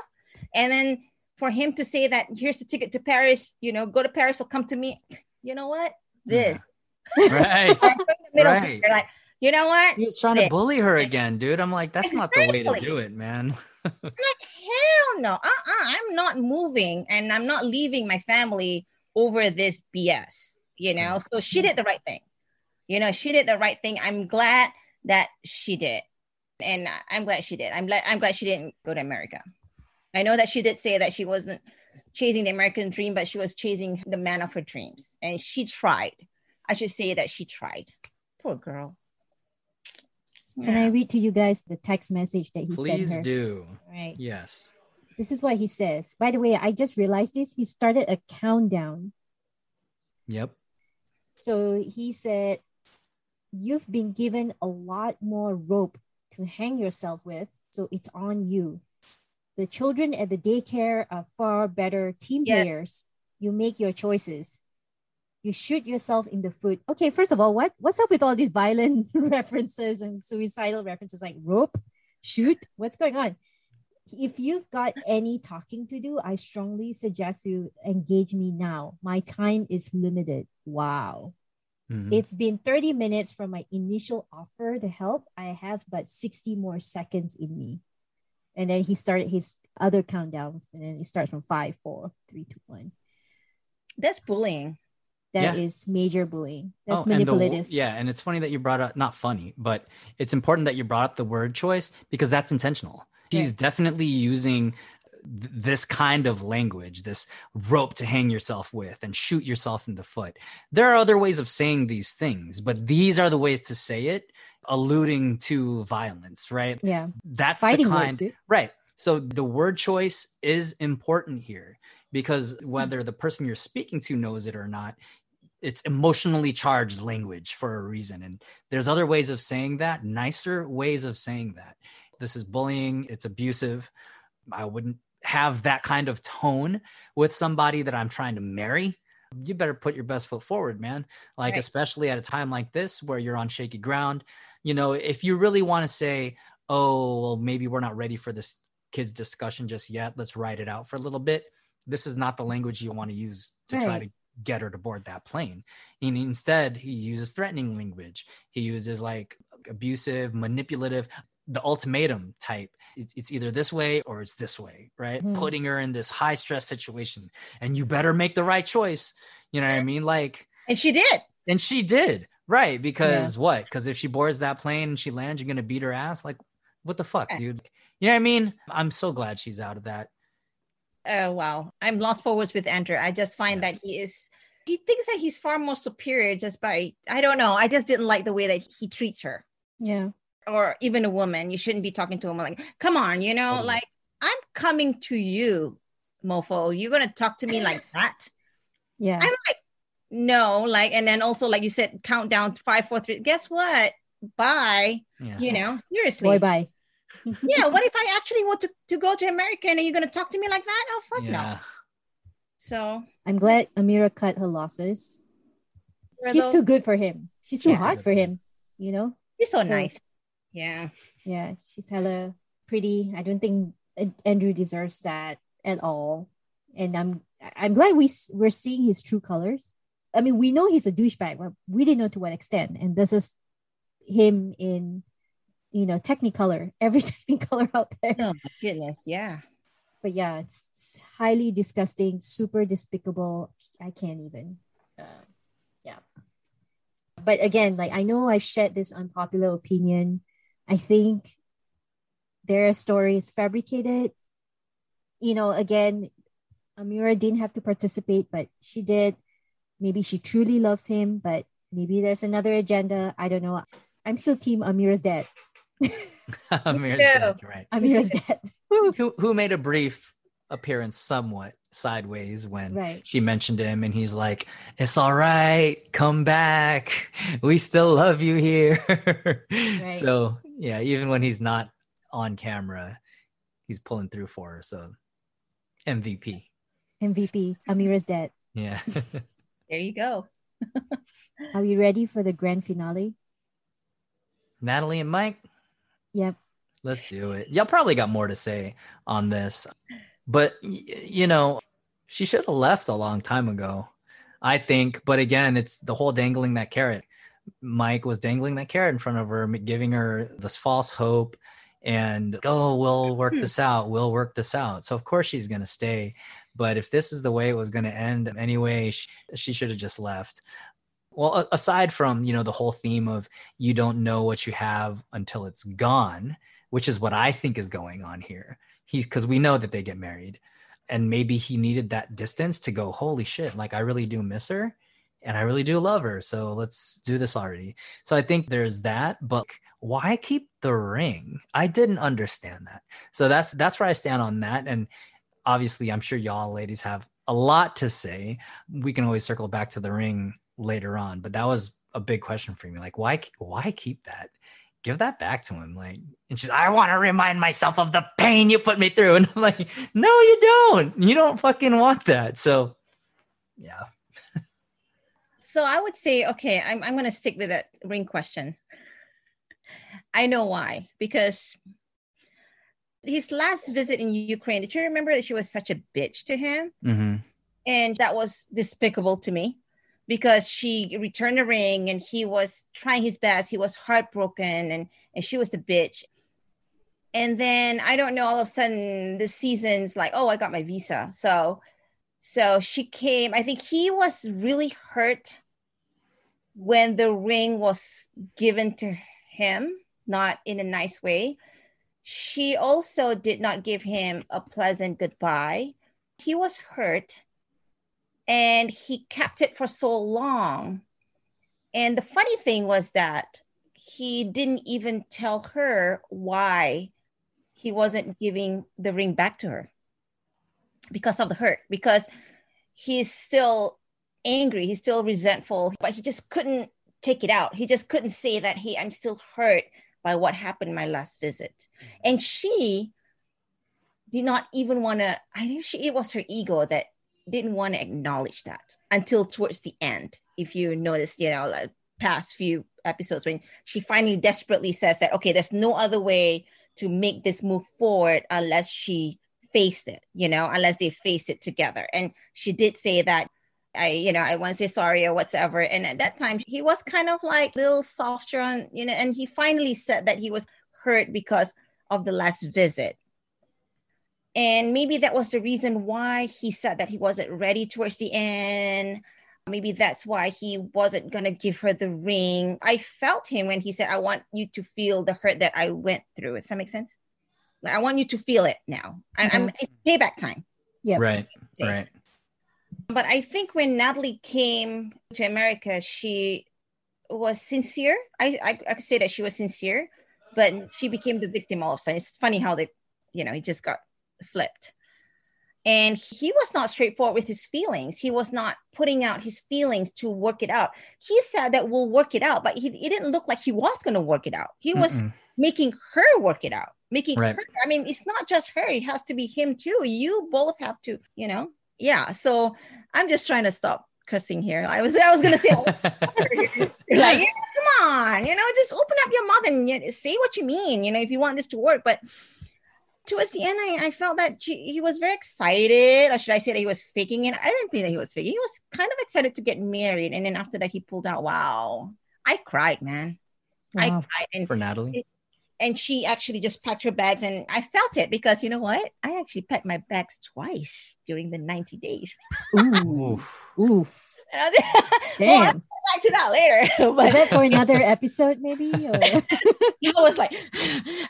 And then for him to say that here's the ticket to Paris, you know, go to Paris or come to me. You know what? This. right. Right Right. finger, like, you know what? He was trying to bully her again, dude. I'm like, that's not the way to do it, man. I'm Like, hell no. Uh-uh. I'm not moving and I'm not leaving my family over this BS, you know? So she did the right thing. You know, she did the right thing. I'm glad that she did. And I'm glad she did. I'm glad I'm glad she didn't go to America. I know that she did say that she wasn't chasing the American dream, but she was chasing the man of her dreams. And she tried. I should say that she tried. Poor girl. Can I read to you guys the text message that he Please sent her? Please do. Right. Yes. This is what he says. By the way, I just realized this. He started a countdown. Yep. So he said, You've been given a lot more rope to hang yourself with, so it's on you. The children at the daycare are far better team Yes. players you make your choices. You shoot yourself in the foot. Okay, first of all, what what's up with all these violent references and suicidal references like rope, shoot? What's going on? If you've got any talking to do, I strongly suggest you engage me now. My time is limited. Wow. Mhm. It's been 30 minutes from my initial offer to help. I have but 60 more seconds in me. And then he started his other countdown. And then it starts from five, four, three, two, one. That's bullying. That Yeah. is major bullying. That's Oh, and the manipulative. yeah, and it's funny that you brought up not funny, but it's important that you brought up the word choice because that's intentional. He's Right. definitely using th- this kind of language, this rope to hang yourself with and shoot yourself in the foot. There are other ways of saying these things, but these are the ways to say it, alluding to violence, right? Yeah. That's Fighting the kind words. Right. So the word choice is important here because whether the person you're speaking to knows it or not, it's emotionally charged language for a reason. And there's other ways of saying that, nicer ways of saying that. This is bullying, it's abusive. I wouldn't have that kind of tone with somebody that I'm trying to marry. You better put your best foot forward, man. Like, Right. especially at a time like this where you're on shaky ground. You know, if you really want to say, oh, well, maybe we're not ready for this kids discussion just yet. Let's write it out for a little bit. This is not the language you want to use to try to get her to board that plane. And instead, he uses threatening language. He uses like abusive, manipulative, the ultimatum type. It's, it's either this way or it's this way, right? Mhm. Putting her in this high stress situation. And you better make the right choice. You know what I mean? Like, And she did. and she did, right? Because what? Because if she boards that plane and she lands, you're gonna beat her ass. Like, what the fuck, Yeah. dude? You know what I mean? I'm so glad she's out of that. Oh wow. I'm lost for words with Andrew. I just find Yeah. that he is he thinks that he's far more superior just by I don't know. I just didn't like the way that he treats her. Yeah. Or even a woman. You shouldn't be talking to a woman like, come on, you know, Totally. like I'm coming to you, mofo. You're gonna talk to me like that. Yeah. I'm like, no, like, and then also, like you said, countdown five, four, three. Guess what? Bye. Yeah. You know, seriously. Boy, bye. yeah. What if I actually want to, to go to America and you're you gonna talk to me like that? Oh fuck no. Yeah. So I'm glad Amira cut her losses. She's too good for him. She's too She's hot for for him. You know? She's so, So- nice. Yeah. Yeah. She's hella pretty. I don't think Andrew deserves that at all. And I'm I'm glad we we're seeing his true colors. I mean, we know he's a douchebag, but we didn't know to what extent. And this is him in, you know, Technicolor, every Technicolor out there. Oh my goodness. Yeah. But yeah, it's, it's highly disgusting, super despicable. I can't even. Uh, yeah. But again, like I know I've shared this unpopular opinion. I think their story is fabricated. You know, again, Amira didn't have to participate, but she did. Maybe she truly loves him, but maybe there's another agenda. I don't know. I'm still team Amira's dad. Amir's too. dead, right. Amira's dad. Who who made a brief appearance somewhat sideways when Right. she mentioned him and he's like, It's all right, come back. We still love you here. Right. So yeah, even when he's not on camera, he's pulling through for her. So MVP. MVP, Amira's dad. Yeah. There you go. Are we ready for the grand finale? Natalie and Mike. Yep. Let's do it. Y'all probably got more to say on this, but you know, she should have left a long time ago, I think. But again, it's the whole dangling that carrot. Mike was dangling that carrot in front of her, giving her this false hope and, oh, we'll work Hmm. this out. We'll work this out. So, of course, she's going to stay. But if this is the way it was going to end anyway, she, she should have just left. Well, aside from, you know, the whole theme of you don't know what you have until it's gone, which is what I think is going on here. He because we know that they get married, and maybe he needed that distance to go. Holy shit! Like I really do miss her, and I really do love her. So let's do this already. So I think there's that, but why keep the ring? I didn't understand that. So that's that's where I stand on that. And obviously, I'm sure y'all ladies have a lot to say. We can always circle back to the ring later on, but that was a big question for me. Like, why why keep that? Give that back to him. Like, and she's, I want to remind myself of the pain you put me through. And I'm like, no, you don't. You don't fucking want that. So yeah. So I would say, okay, I'm, I'm going to stick with that ring question. I know why. Because his last visit in Ukraine, did you remember that she was such a bitch to him? Mm-hmm. And that was despicable to me because she returned the ring and he was trying his best. He was heartbroken and, and she was a bitch. And then I don't know, all of a sudden the season's like, oh, I got my visa. So so she came. I think he was really hurt when the ring was given to him, not in a nice way. She also did not give him a pleasant goodbye. He was hurt and he kept it for so long. And the funny thing was that he didn't even tell her why he wasn't giving the ring back to her because of the hurt, because he's still angry, he's still resentful, but he just couldn't take it out. He just couldn't say that, hey, I'm still hurt by what happened in my last visit. Mm-hmm. And she did not even want to, I think she, it was her ego that didn't want to acknowledge that until towards the end. If you noticed, you know, like past few episodes when she finally desperately says that, okay, there's no other way to make this move forward unless she faced it, you know, unless they faced it together. And she did say that I, you know, I want to say sorry or whatever. And at that time, he was kind of like a little softer on, you know, and he finally said that he was hurt because of the last visit. And maybe that was the reason why he said that he wasn't ready towards the end. Maybe that's why he wasn't going to give her the ring. I felt him when he said, I want you to feel the hurt that I went through. Does that make sense? Like, I want you to feel it now. I, I'm mm-hmm. it's payback time. Yeah. Right. Right. But I think when Natalie came to America, she was sincere. I, I, I could say that she was sincere, but she became the victim all of a sudden. It's funny how they, you know, he just got flipped. And he was not straightforward with his feelings. He was not putting out his feelings to work it out. He said that we'll work it out, but he, it didn't look like he was going to work it out. He was Mm-mm. making her work it out, making Right. her. I mean, it's not just her, it has to be him too. You both have to, you know, yeah. So I'm just trying to stop cussing here. I was, I was going to say, oh, like, yeah, come on, you know, just open up your mouth and say what you mean, you know, if you want this to work. But towards the end, I, I felt that she, he was very excited, or should I say that he was faking it? I didn't think that he was faking. He was kind of excited to get married, and then after that, he pulled out. Wow, I cried, man. I cried, and For Natalie. and she actually just packed her bags, and I felt it because you know what? I actually packed my bags twice during the ninety days. Ooh. Oof. Oof. And I was- Well, I'll Damn. back to that later. Is but that for another episode, maybe? Or I was like,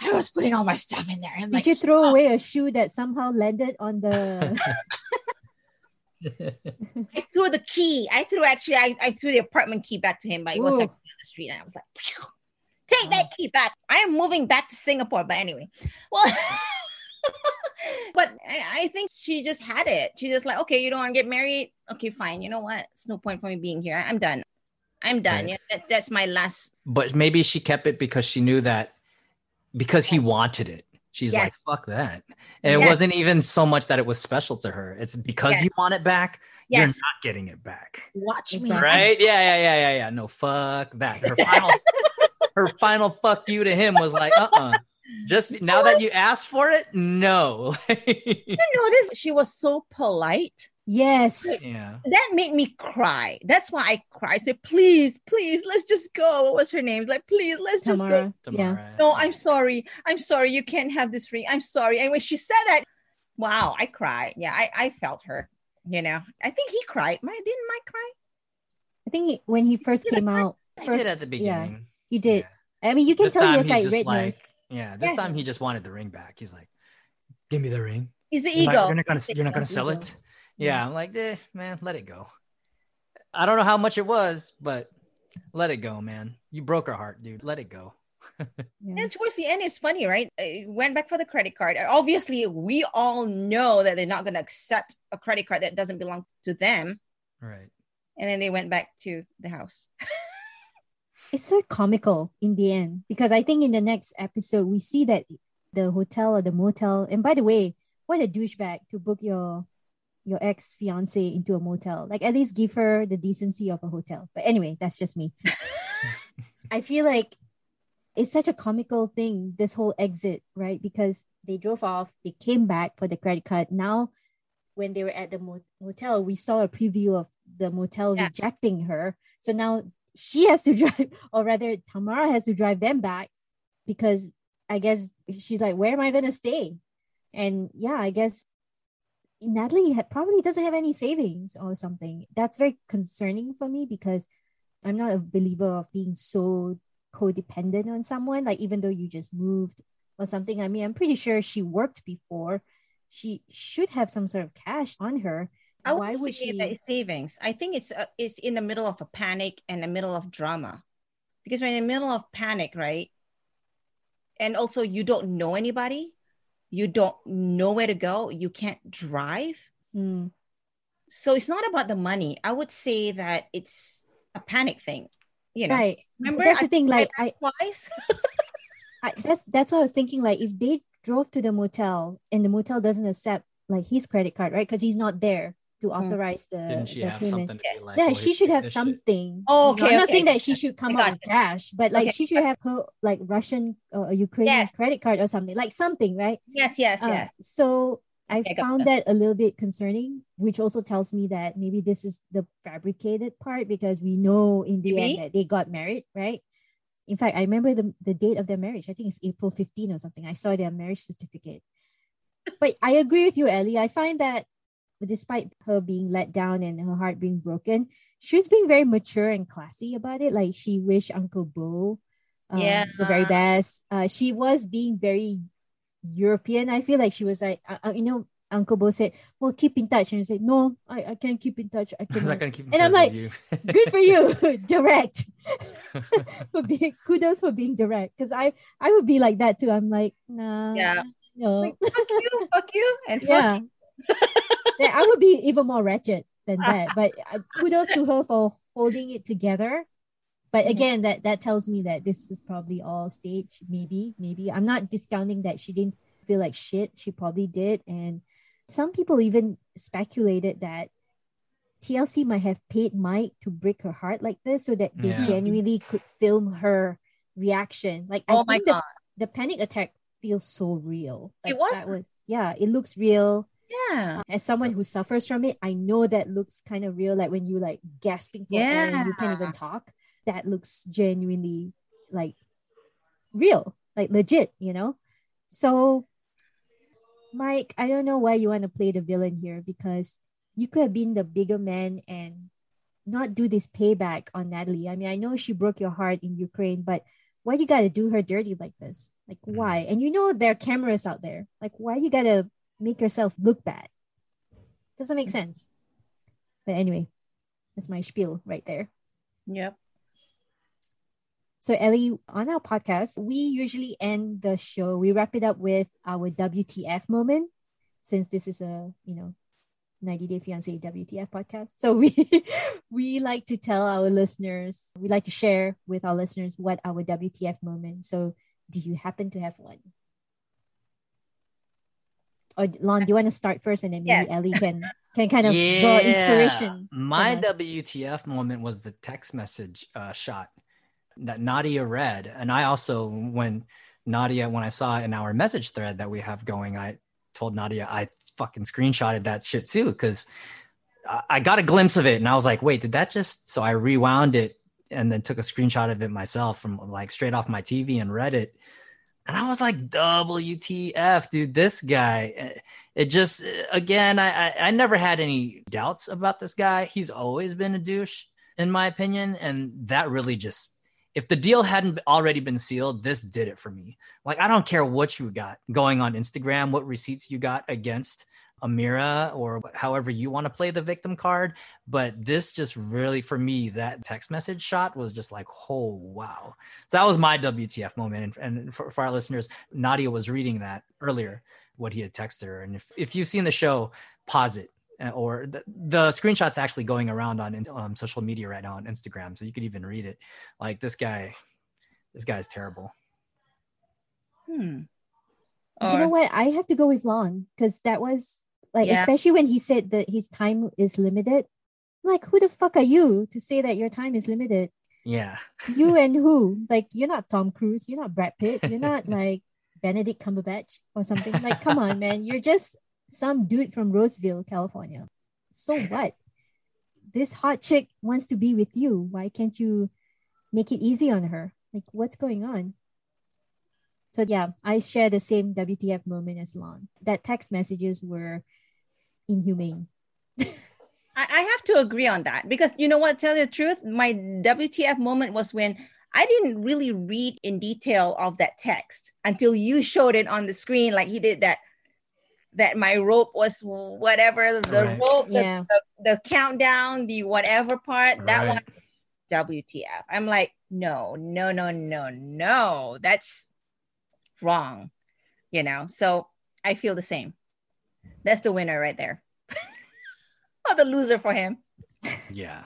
I was putting all my stuff in there. I'm did like, you throw uh, away a shoe that somehow landed on the? I threw the key. I threw actually, I, I threw the apartment key back to him, but he was like on the street, and I was like, "Phew, take that key back. I am moving back to Singapore. But anyway, well, but I, I think she just had it. She just like, okay, you don't want to get married. Okay, fine. You know what? It's no point for me being here. I, am done. I'm done. Right. Yeah, that, that's my last. but maybe she kept it because she knew that because he wanted it. She's Yes. like, fuck that. And it wasn't even so much that it was special to her. It's because Yes. you want it back, you're not getting it back. watch me. Right? Yeah, yeah, yeah, yeah, yeah. No, fuck that. Her final her final fuck you to him was like, uh-uh. Just be- now that you asked for it, no. You notice she was so polite. yes. yeah. that made me cry. That's why I cried. I said, please, please, let's just go. What was her name? Like, please, let's just go. Tamara. Yeah. No, I'm sorry. I'm sorry. You can't have this ring. I'm sorry. And when she said that, wow, I cried. Yeah, I, I felt her. You know, I think he cried. My didn't Mike cry? I think he- when he first Yeah, came out, I first did at the beginning. he did. I mean, you can This tell he was he like just, red like. Yeah. This Yes. time he just wanted the ring back. He's like, give me the ring. He's the You're not- ego. You're not gonna you're not gonna sell Ego. it. Yeah, I'm like, eh, man, let it go. I don't know how much it was, but let it go, man. You broke her heart, dude. Let it go. And towards the end, it's funny, right? I went back for the credit card. Obviously, we all know that they're not going to accept a credit card that doesn't belong to them. Right. And then they went back to the house. It's so comical in the end because I think in the next episode we see that the hotel or the motel. And by the way, what a douchebag to book your your ex fiance into a motel. Like at least give her the decency of a hotel. But anyway, that's just me. I feel like it's such a comical thing, this whole exit, right? Because they drove off, they came back for the credit card. Now, when they were at the motel, we saw a preview of the motel yeah. rejecting her. So now she has to drive, or rather, Tamara has to drive them back because I guess she's like, where am I going to stay? And yeah, I guess Natalie probably doesn't have any savings or something. That's very concerning for me because I'm not a believer of being so codependent on someone. Like even though you just moved or something, I mean, I'm pretty sure she worked before. She should have some sort of cash on her. I would Why would she? That savings. I think it's uh, it's in the middle of a panic and the middle of drama, because we're in the middle of panic, right? And also, you don't know anybody, you don't know where to go, you can't drive. Mm. So it's not about the money. I would say that it's a panic thing. You know, right? Remember, that's the I, thing. Like I, twice. I, that's that's what I was thinking. Like if they drove to the motel and the motel doesn't accept like his credit card, right? Because he's not there to mm. authorize the, Didn't she the have payment. Something to be like, yeah, she should have something. Oh, okay. I'm okay. not saying that she should come out with cash, but like okay. she should have her like Russian or Ukrainian yes. credit card or something, like something, right? Yes, yes, uh, yes. So I found that a little bit concerning, which also tells me that maybe this is the fabricated part because we know in the maybe? end that they got married, right? In fact, I remember the, the date of their marriage. I think it's April 15 or something. I saw their marriage certificate. but I agree with you, Ellie. I find that despite her being let down and her heart being broken, she was being very mature and classy about it. Like she wished Uncle Bo um, yeah. the very best. Uh, she was being very European. I feel like she was like, uh, uh, you know, Uncle Bo said, "Well, keep in touch," and he said, "No, I, I can't keep in touch. I can't." I'm not gonna keep. and I'm like, "Good for you, direct." for being kudos for being direct, because I I would be like that too. I'm like, nah, yeah, no, like, fuck you, fuck you, and yeah. Yeah, I would be even more wretched than that. But uh, kudos to her for holding it together. But mm-hmm. again that that tells me that this is probably all stage maybe maybe. I'm not discounting that she didn't feel like shit. She probably did. And some people even speculated that tlc might have paid mike to break her heart like this so that they yeah. genuinely could film her reaction. Like oh I my god the, the, panic attack feels so real. Like it was? that was yeah it looks real yeah. as someone who suffers from it, I know that looks kind of real. Like when you like gasping for yeah. air and you can't even talk that looks genuinely like real, like legit, you know? So, Mike, I don't know why you want to play the villain here because you could have been the bigger man and not do this payback on Natalie. I mean, I know she broke your heart in Ukraine, but why you gotta do her dirty like this? Like why? And you know there are cameras out there. Like why you gotta make yourself look bad? Doesn't make sense. But anyway, that's my spiel right there. Yep. So, Ellie, on our podcast, we usually end the show, we wrap it up with our WTF moment, since this is a, you know, 90 Day Fiance WTF podcast. So we we like to tell our listeners, we like to share with our listeners what our WTF moment. So do you happen to have one? Or Lon, do you want to start first and then maybe yes. Ellie can can kind of yeah. draw inspiration? My WTF moment was the text message uh, shot that Nadia read. And I also, when Nadia, when I saw in our message thread that we have going, I told Nadia I fucking screenshotted that shit too because I got a glimpse of it and I was like, wait, did that just? So I rewound it and then took a screenshot of it myself from like straight off my TV and read it. And I was like, WTF, dude, this guy. Eh, it just, again, I, I, I never had any doubts about this guy. He's always been a douche, in my opinion. And that really just if the deal hadn't already been sealed, this did it for me. Like, I don't care what you got going on Instagram, what receipts you got against Amira or however you want to play the victim card. But this just really, for me, that text message shot was just like, oh, wow. So that was my WTF moment. And, and for, for our listeners, Nadia was reading that earlier, what he had texted her. And if, if you've seen the show, pause it uh, or the, the screenshots actually going around on um, social media right now on Instagram, so you could even read it. Like this guy, this guy's terrible. Hmm. You know what? I have to go with Lon because that was Like Yeah. especially when he said that his time is limited. Like who the fuck are you to say that your time is limited? Yeah. You and who? Like you're not Tom Cruise, you're not Brad Pitt, you're not like Benedict Cumberbatch or something. Like come on, man, you're just some dude from Roseville, California. So what? This hot chick wants to be with you. Why can't you make it easy on her? Like what's going on? So yeah, I share the same WTF moment as Lon. That text messages were inhumane. I, I have to agree on that because you know what? Tell you the truth, my WTF moment was when I didn't really read in detail of that text until you showed it on the screen, like he did that. That my rope was whatever the Right. rope, the, Yeah. the, the countdown, the whatever part. That one, WTF. I'm like, no, no, no, no, no. That's wrong. You know. So I feel the same. That's the winner right there. or the loser for him. Yeah.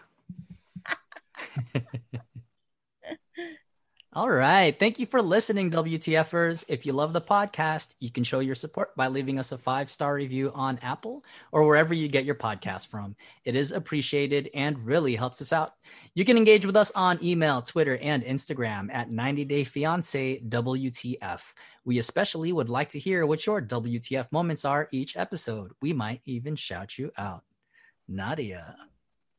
All right. Thank you for listening, WTFers. If you love the podcast, you can show your support by leaving us a five star review on Apple or wherever you get your podcast from. It is appreciated and really helps us out. You can engage with us on email, Twitter, and Instagram at 90 Day Fiance WTF. We especially would like to hear what your WTF moments are each episode. We might even shout you out. Nadia,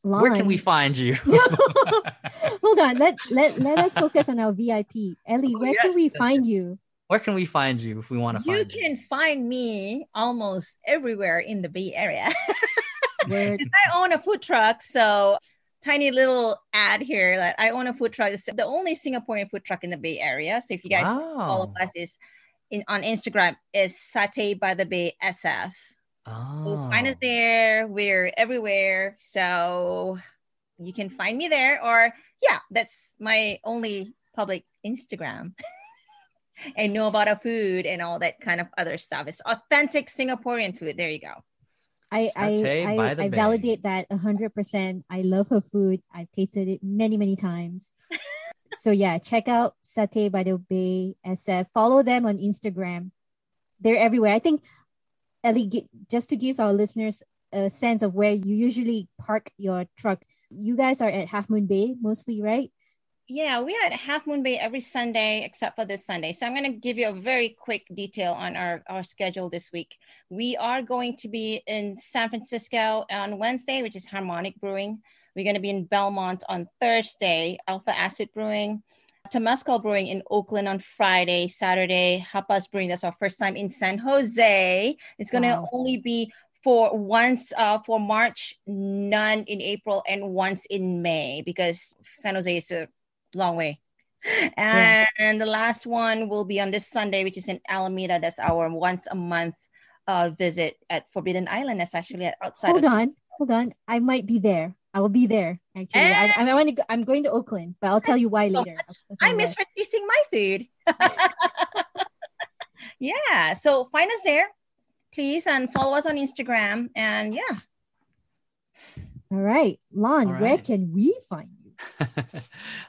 where can we find you? Hold on. Let let let us focus on our VIP. Ellie, Oh, where can we yes, find you? Where can we find you if we want to find you? You can find me almost everywhere in the Bay Area. I own a food truck, so tiny little ad here that I own a food truck. It's the only Singaporean food truck in the Bay Area. So if you guys follow us is in on Instagram is Satay by the Bay SF. Oh. So find us there. We're everywhere. So you can find me there. Or yeah, that's my only public Instagram. and know about our food and all that kind of other stuff. It's authentic Singaporean food. There you go. I I Satay by I, I validate that hundred percent. I love her food. I've tasted it many many times. so yeah, check out Satay by the Bay SF. Follow them on Instagram. They're everywhere. I think Ellie, just to give our listeners a sense of where you usually park your truck, you guys are at Half Moon Bay mostly, right? Yeah, we are at Half Moon Bay every Sunday except for this Sunday. So I'm going to give you a very quick detail on our, our schedule this week. We are going to be in San Francisco on Wednesday, which is Harmonic Brewing. We're going to be in Belmont on Thursday, Alpha Acid Brewing. Temescal Brewing in Oakland on Friday, Saturday, Hapas Brewing. That's our first time in San Jose. It's going to Wow. only be for once uh, for March, none in April, and once in May because San Jose is a long way. And, the last one will be on this Sunday, which is in Alameda. That's our once a month uh, visit at Forbidden Island. That's actually outside. Hold on, hold on. I might be there. I will be there. Actually, I, I, I want to. Go, I'm going to Oakland, but I'll tell you why so later. I'll- I'll tell I you miss her tasting my food. yeah. So find us there, please, and follow us on Instagram. And yeah, All right, Lon, All where can we find you?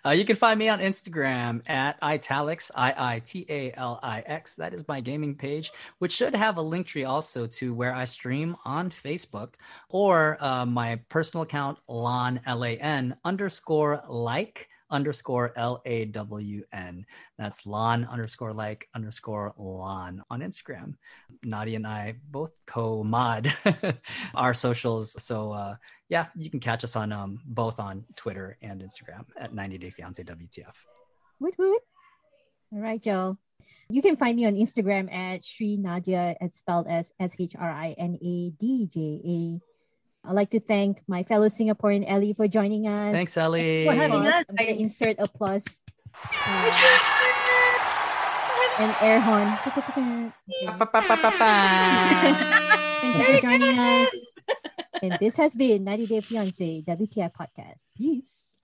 uh, you can find me on Instagram at italics, I I T A L I X. That is my gaming page, which should have a link tree also to where I stream on Facebook or uh, my personal account, Lon, L A N underscore like underscore L A W N. That's Lon underscore like underscore Lon on Instagram. Nadia and I both co mod our socials. So, uh, yeah, you can catch us on um, both on Twitter and Instagram at 90 Day Fiance WTF. Woot woot. All right, Joe. You can find me on Instagram at Sri Nadia, it's spelled as S H R I N A D J A. I'd like to thank my fellow Singaporean Ellie for joining us. Thanks, Ellie. For having us. I'm going to insert applause. Uh, and air horn. Thank you for joining us. And this has been 90 Day Fiance WTF Podcast. Peace.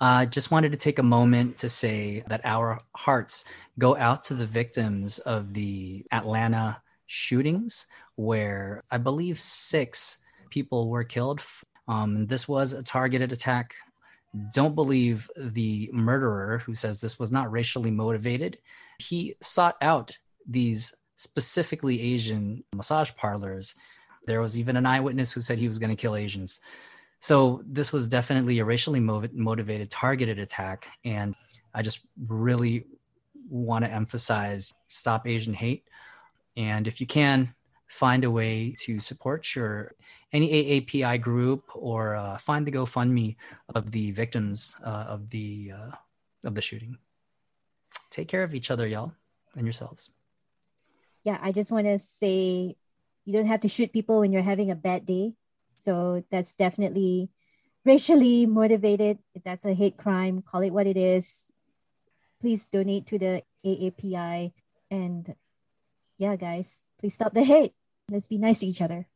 Uh, just wanted to take a moment to say that our hearts go out to the victims of the Atlanta shootings, where I believe six people were killed. Um, this was a targeted attack. Don't believe the murderer who says this was not racially motivated. He sought out these specifically Asian massage parlors. There was even an eyewitness who said he was going to kill Asians. So this was definitely a racially motivated, targeted attack. And I just really want to emphasize stop Asian hate. And if you can, find a way to support your any AAPI group or uh, find the GoFundMe of the victims uh, of the uh, of the shooting. Take care of each other, y'all, and yourselves. Yeah, I just want to say you don't have to shoot people when you're having a bad day. So that's definitely racially motivated. If that's a hate crime, call it what it is. Please donate to the AAPI. And yeah, guys, please stop the hate. Let's be nice to each other.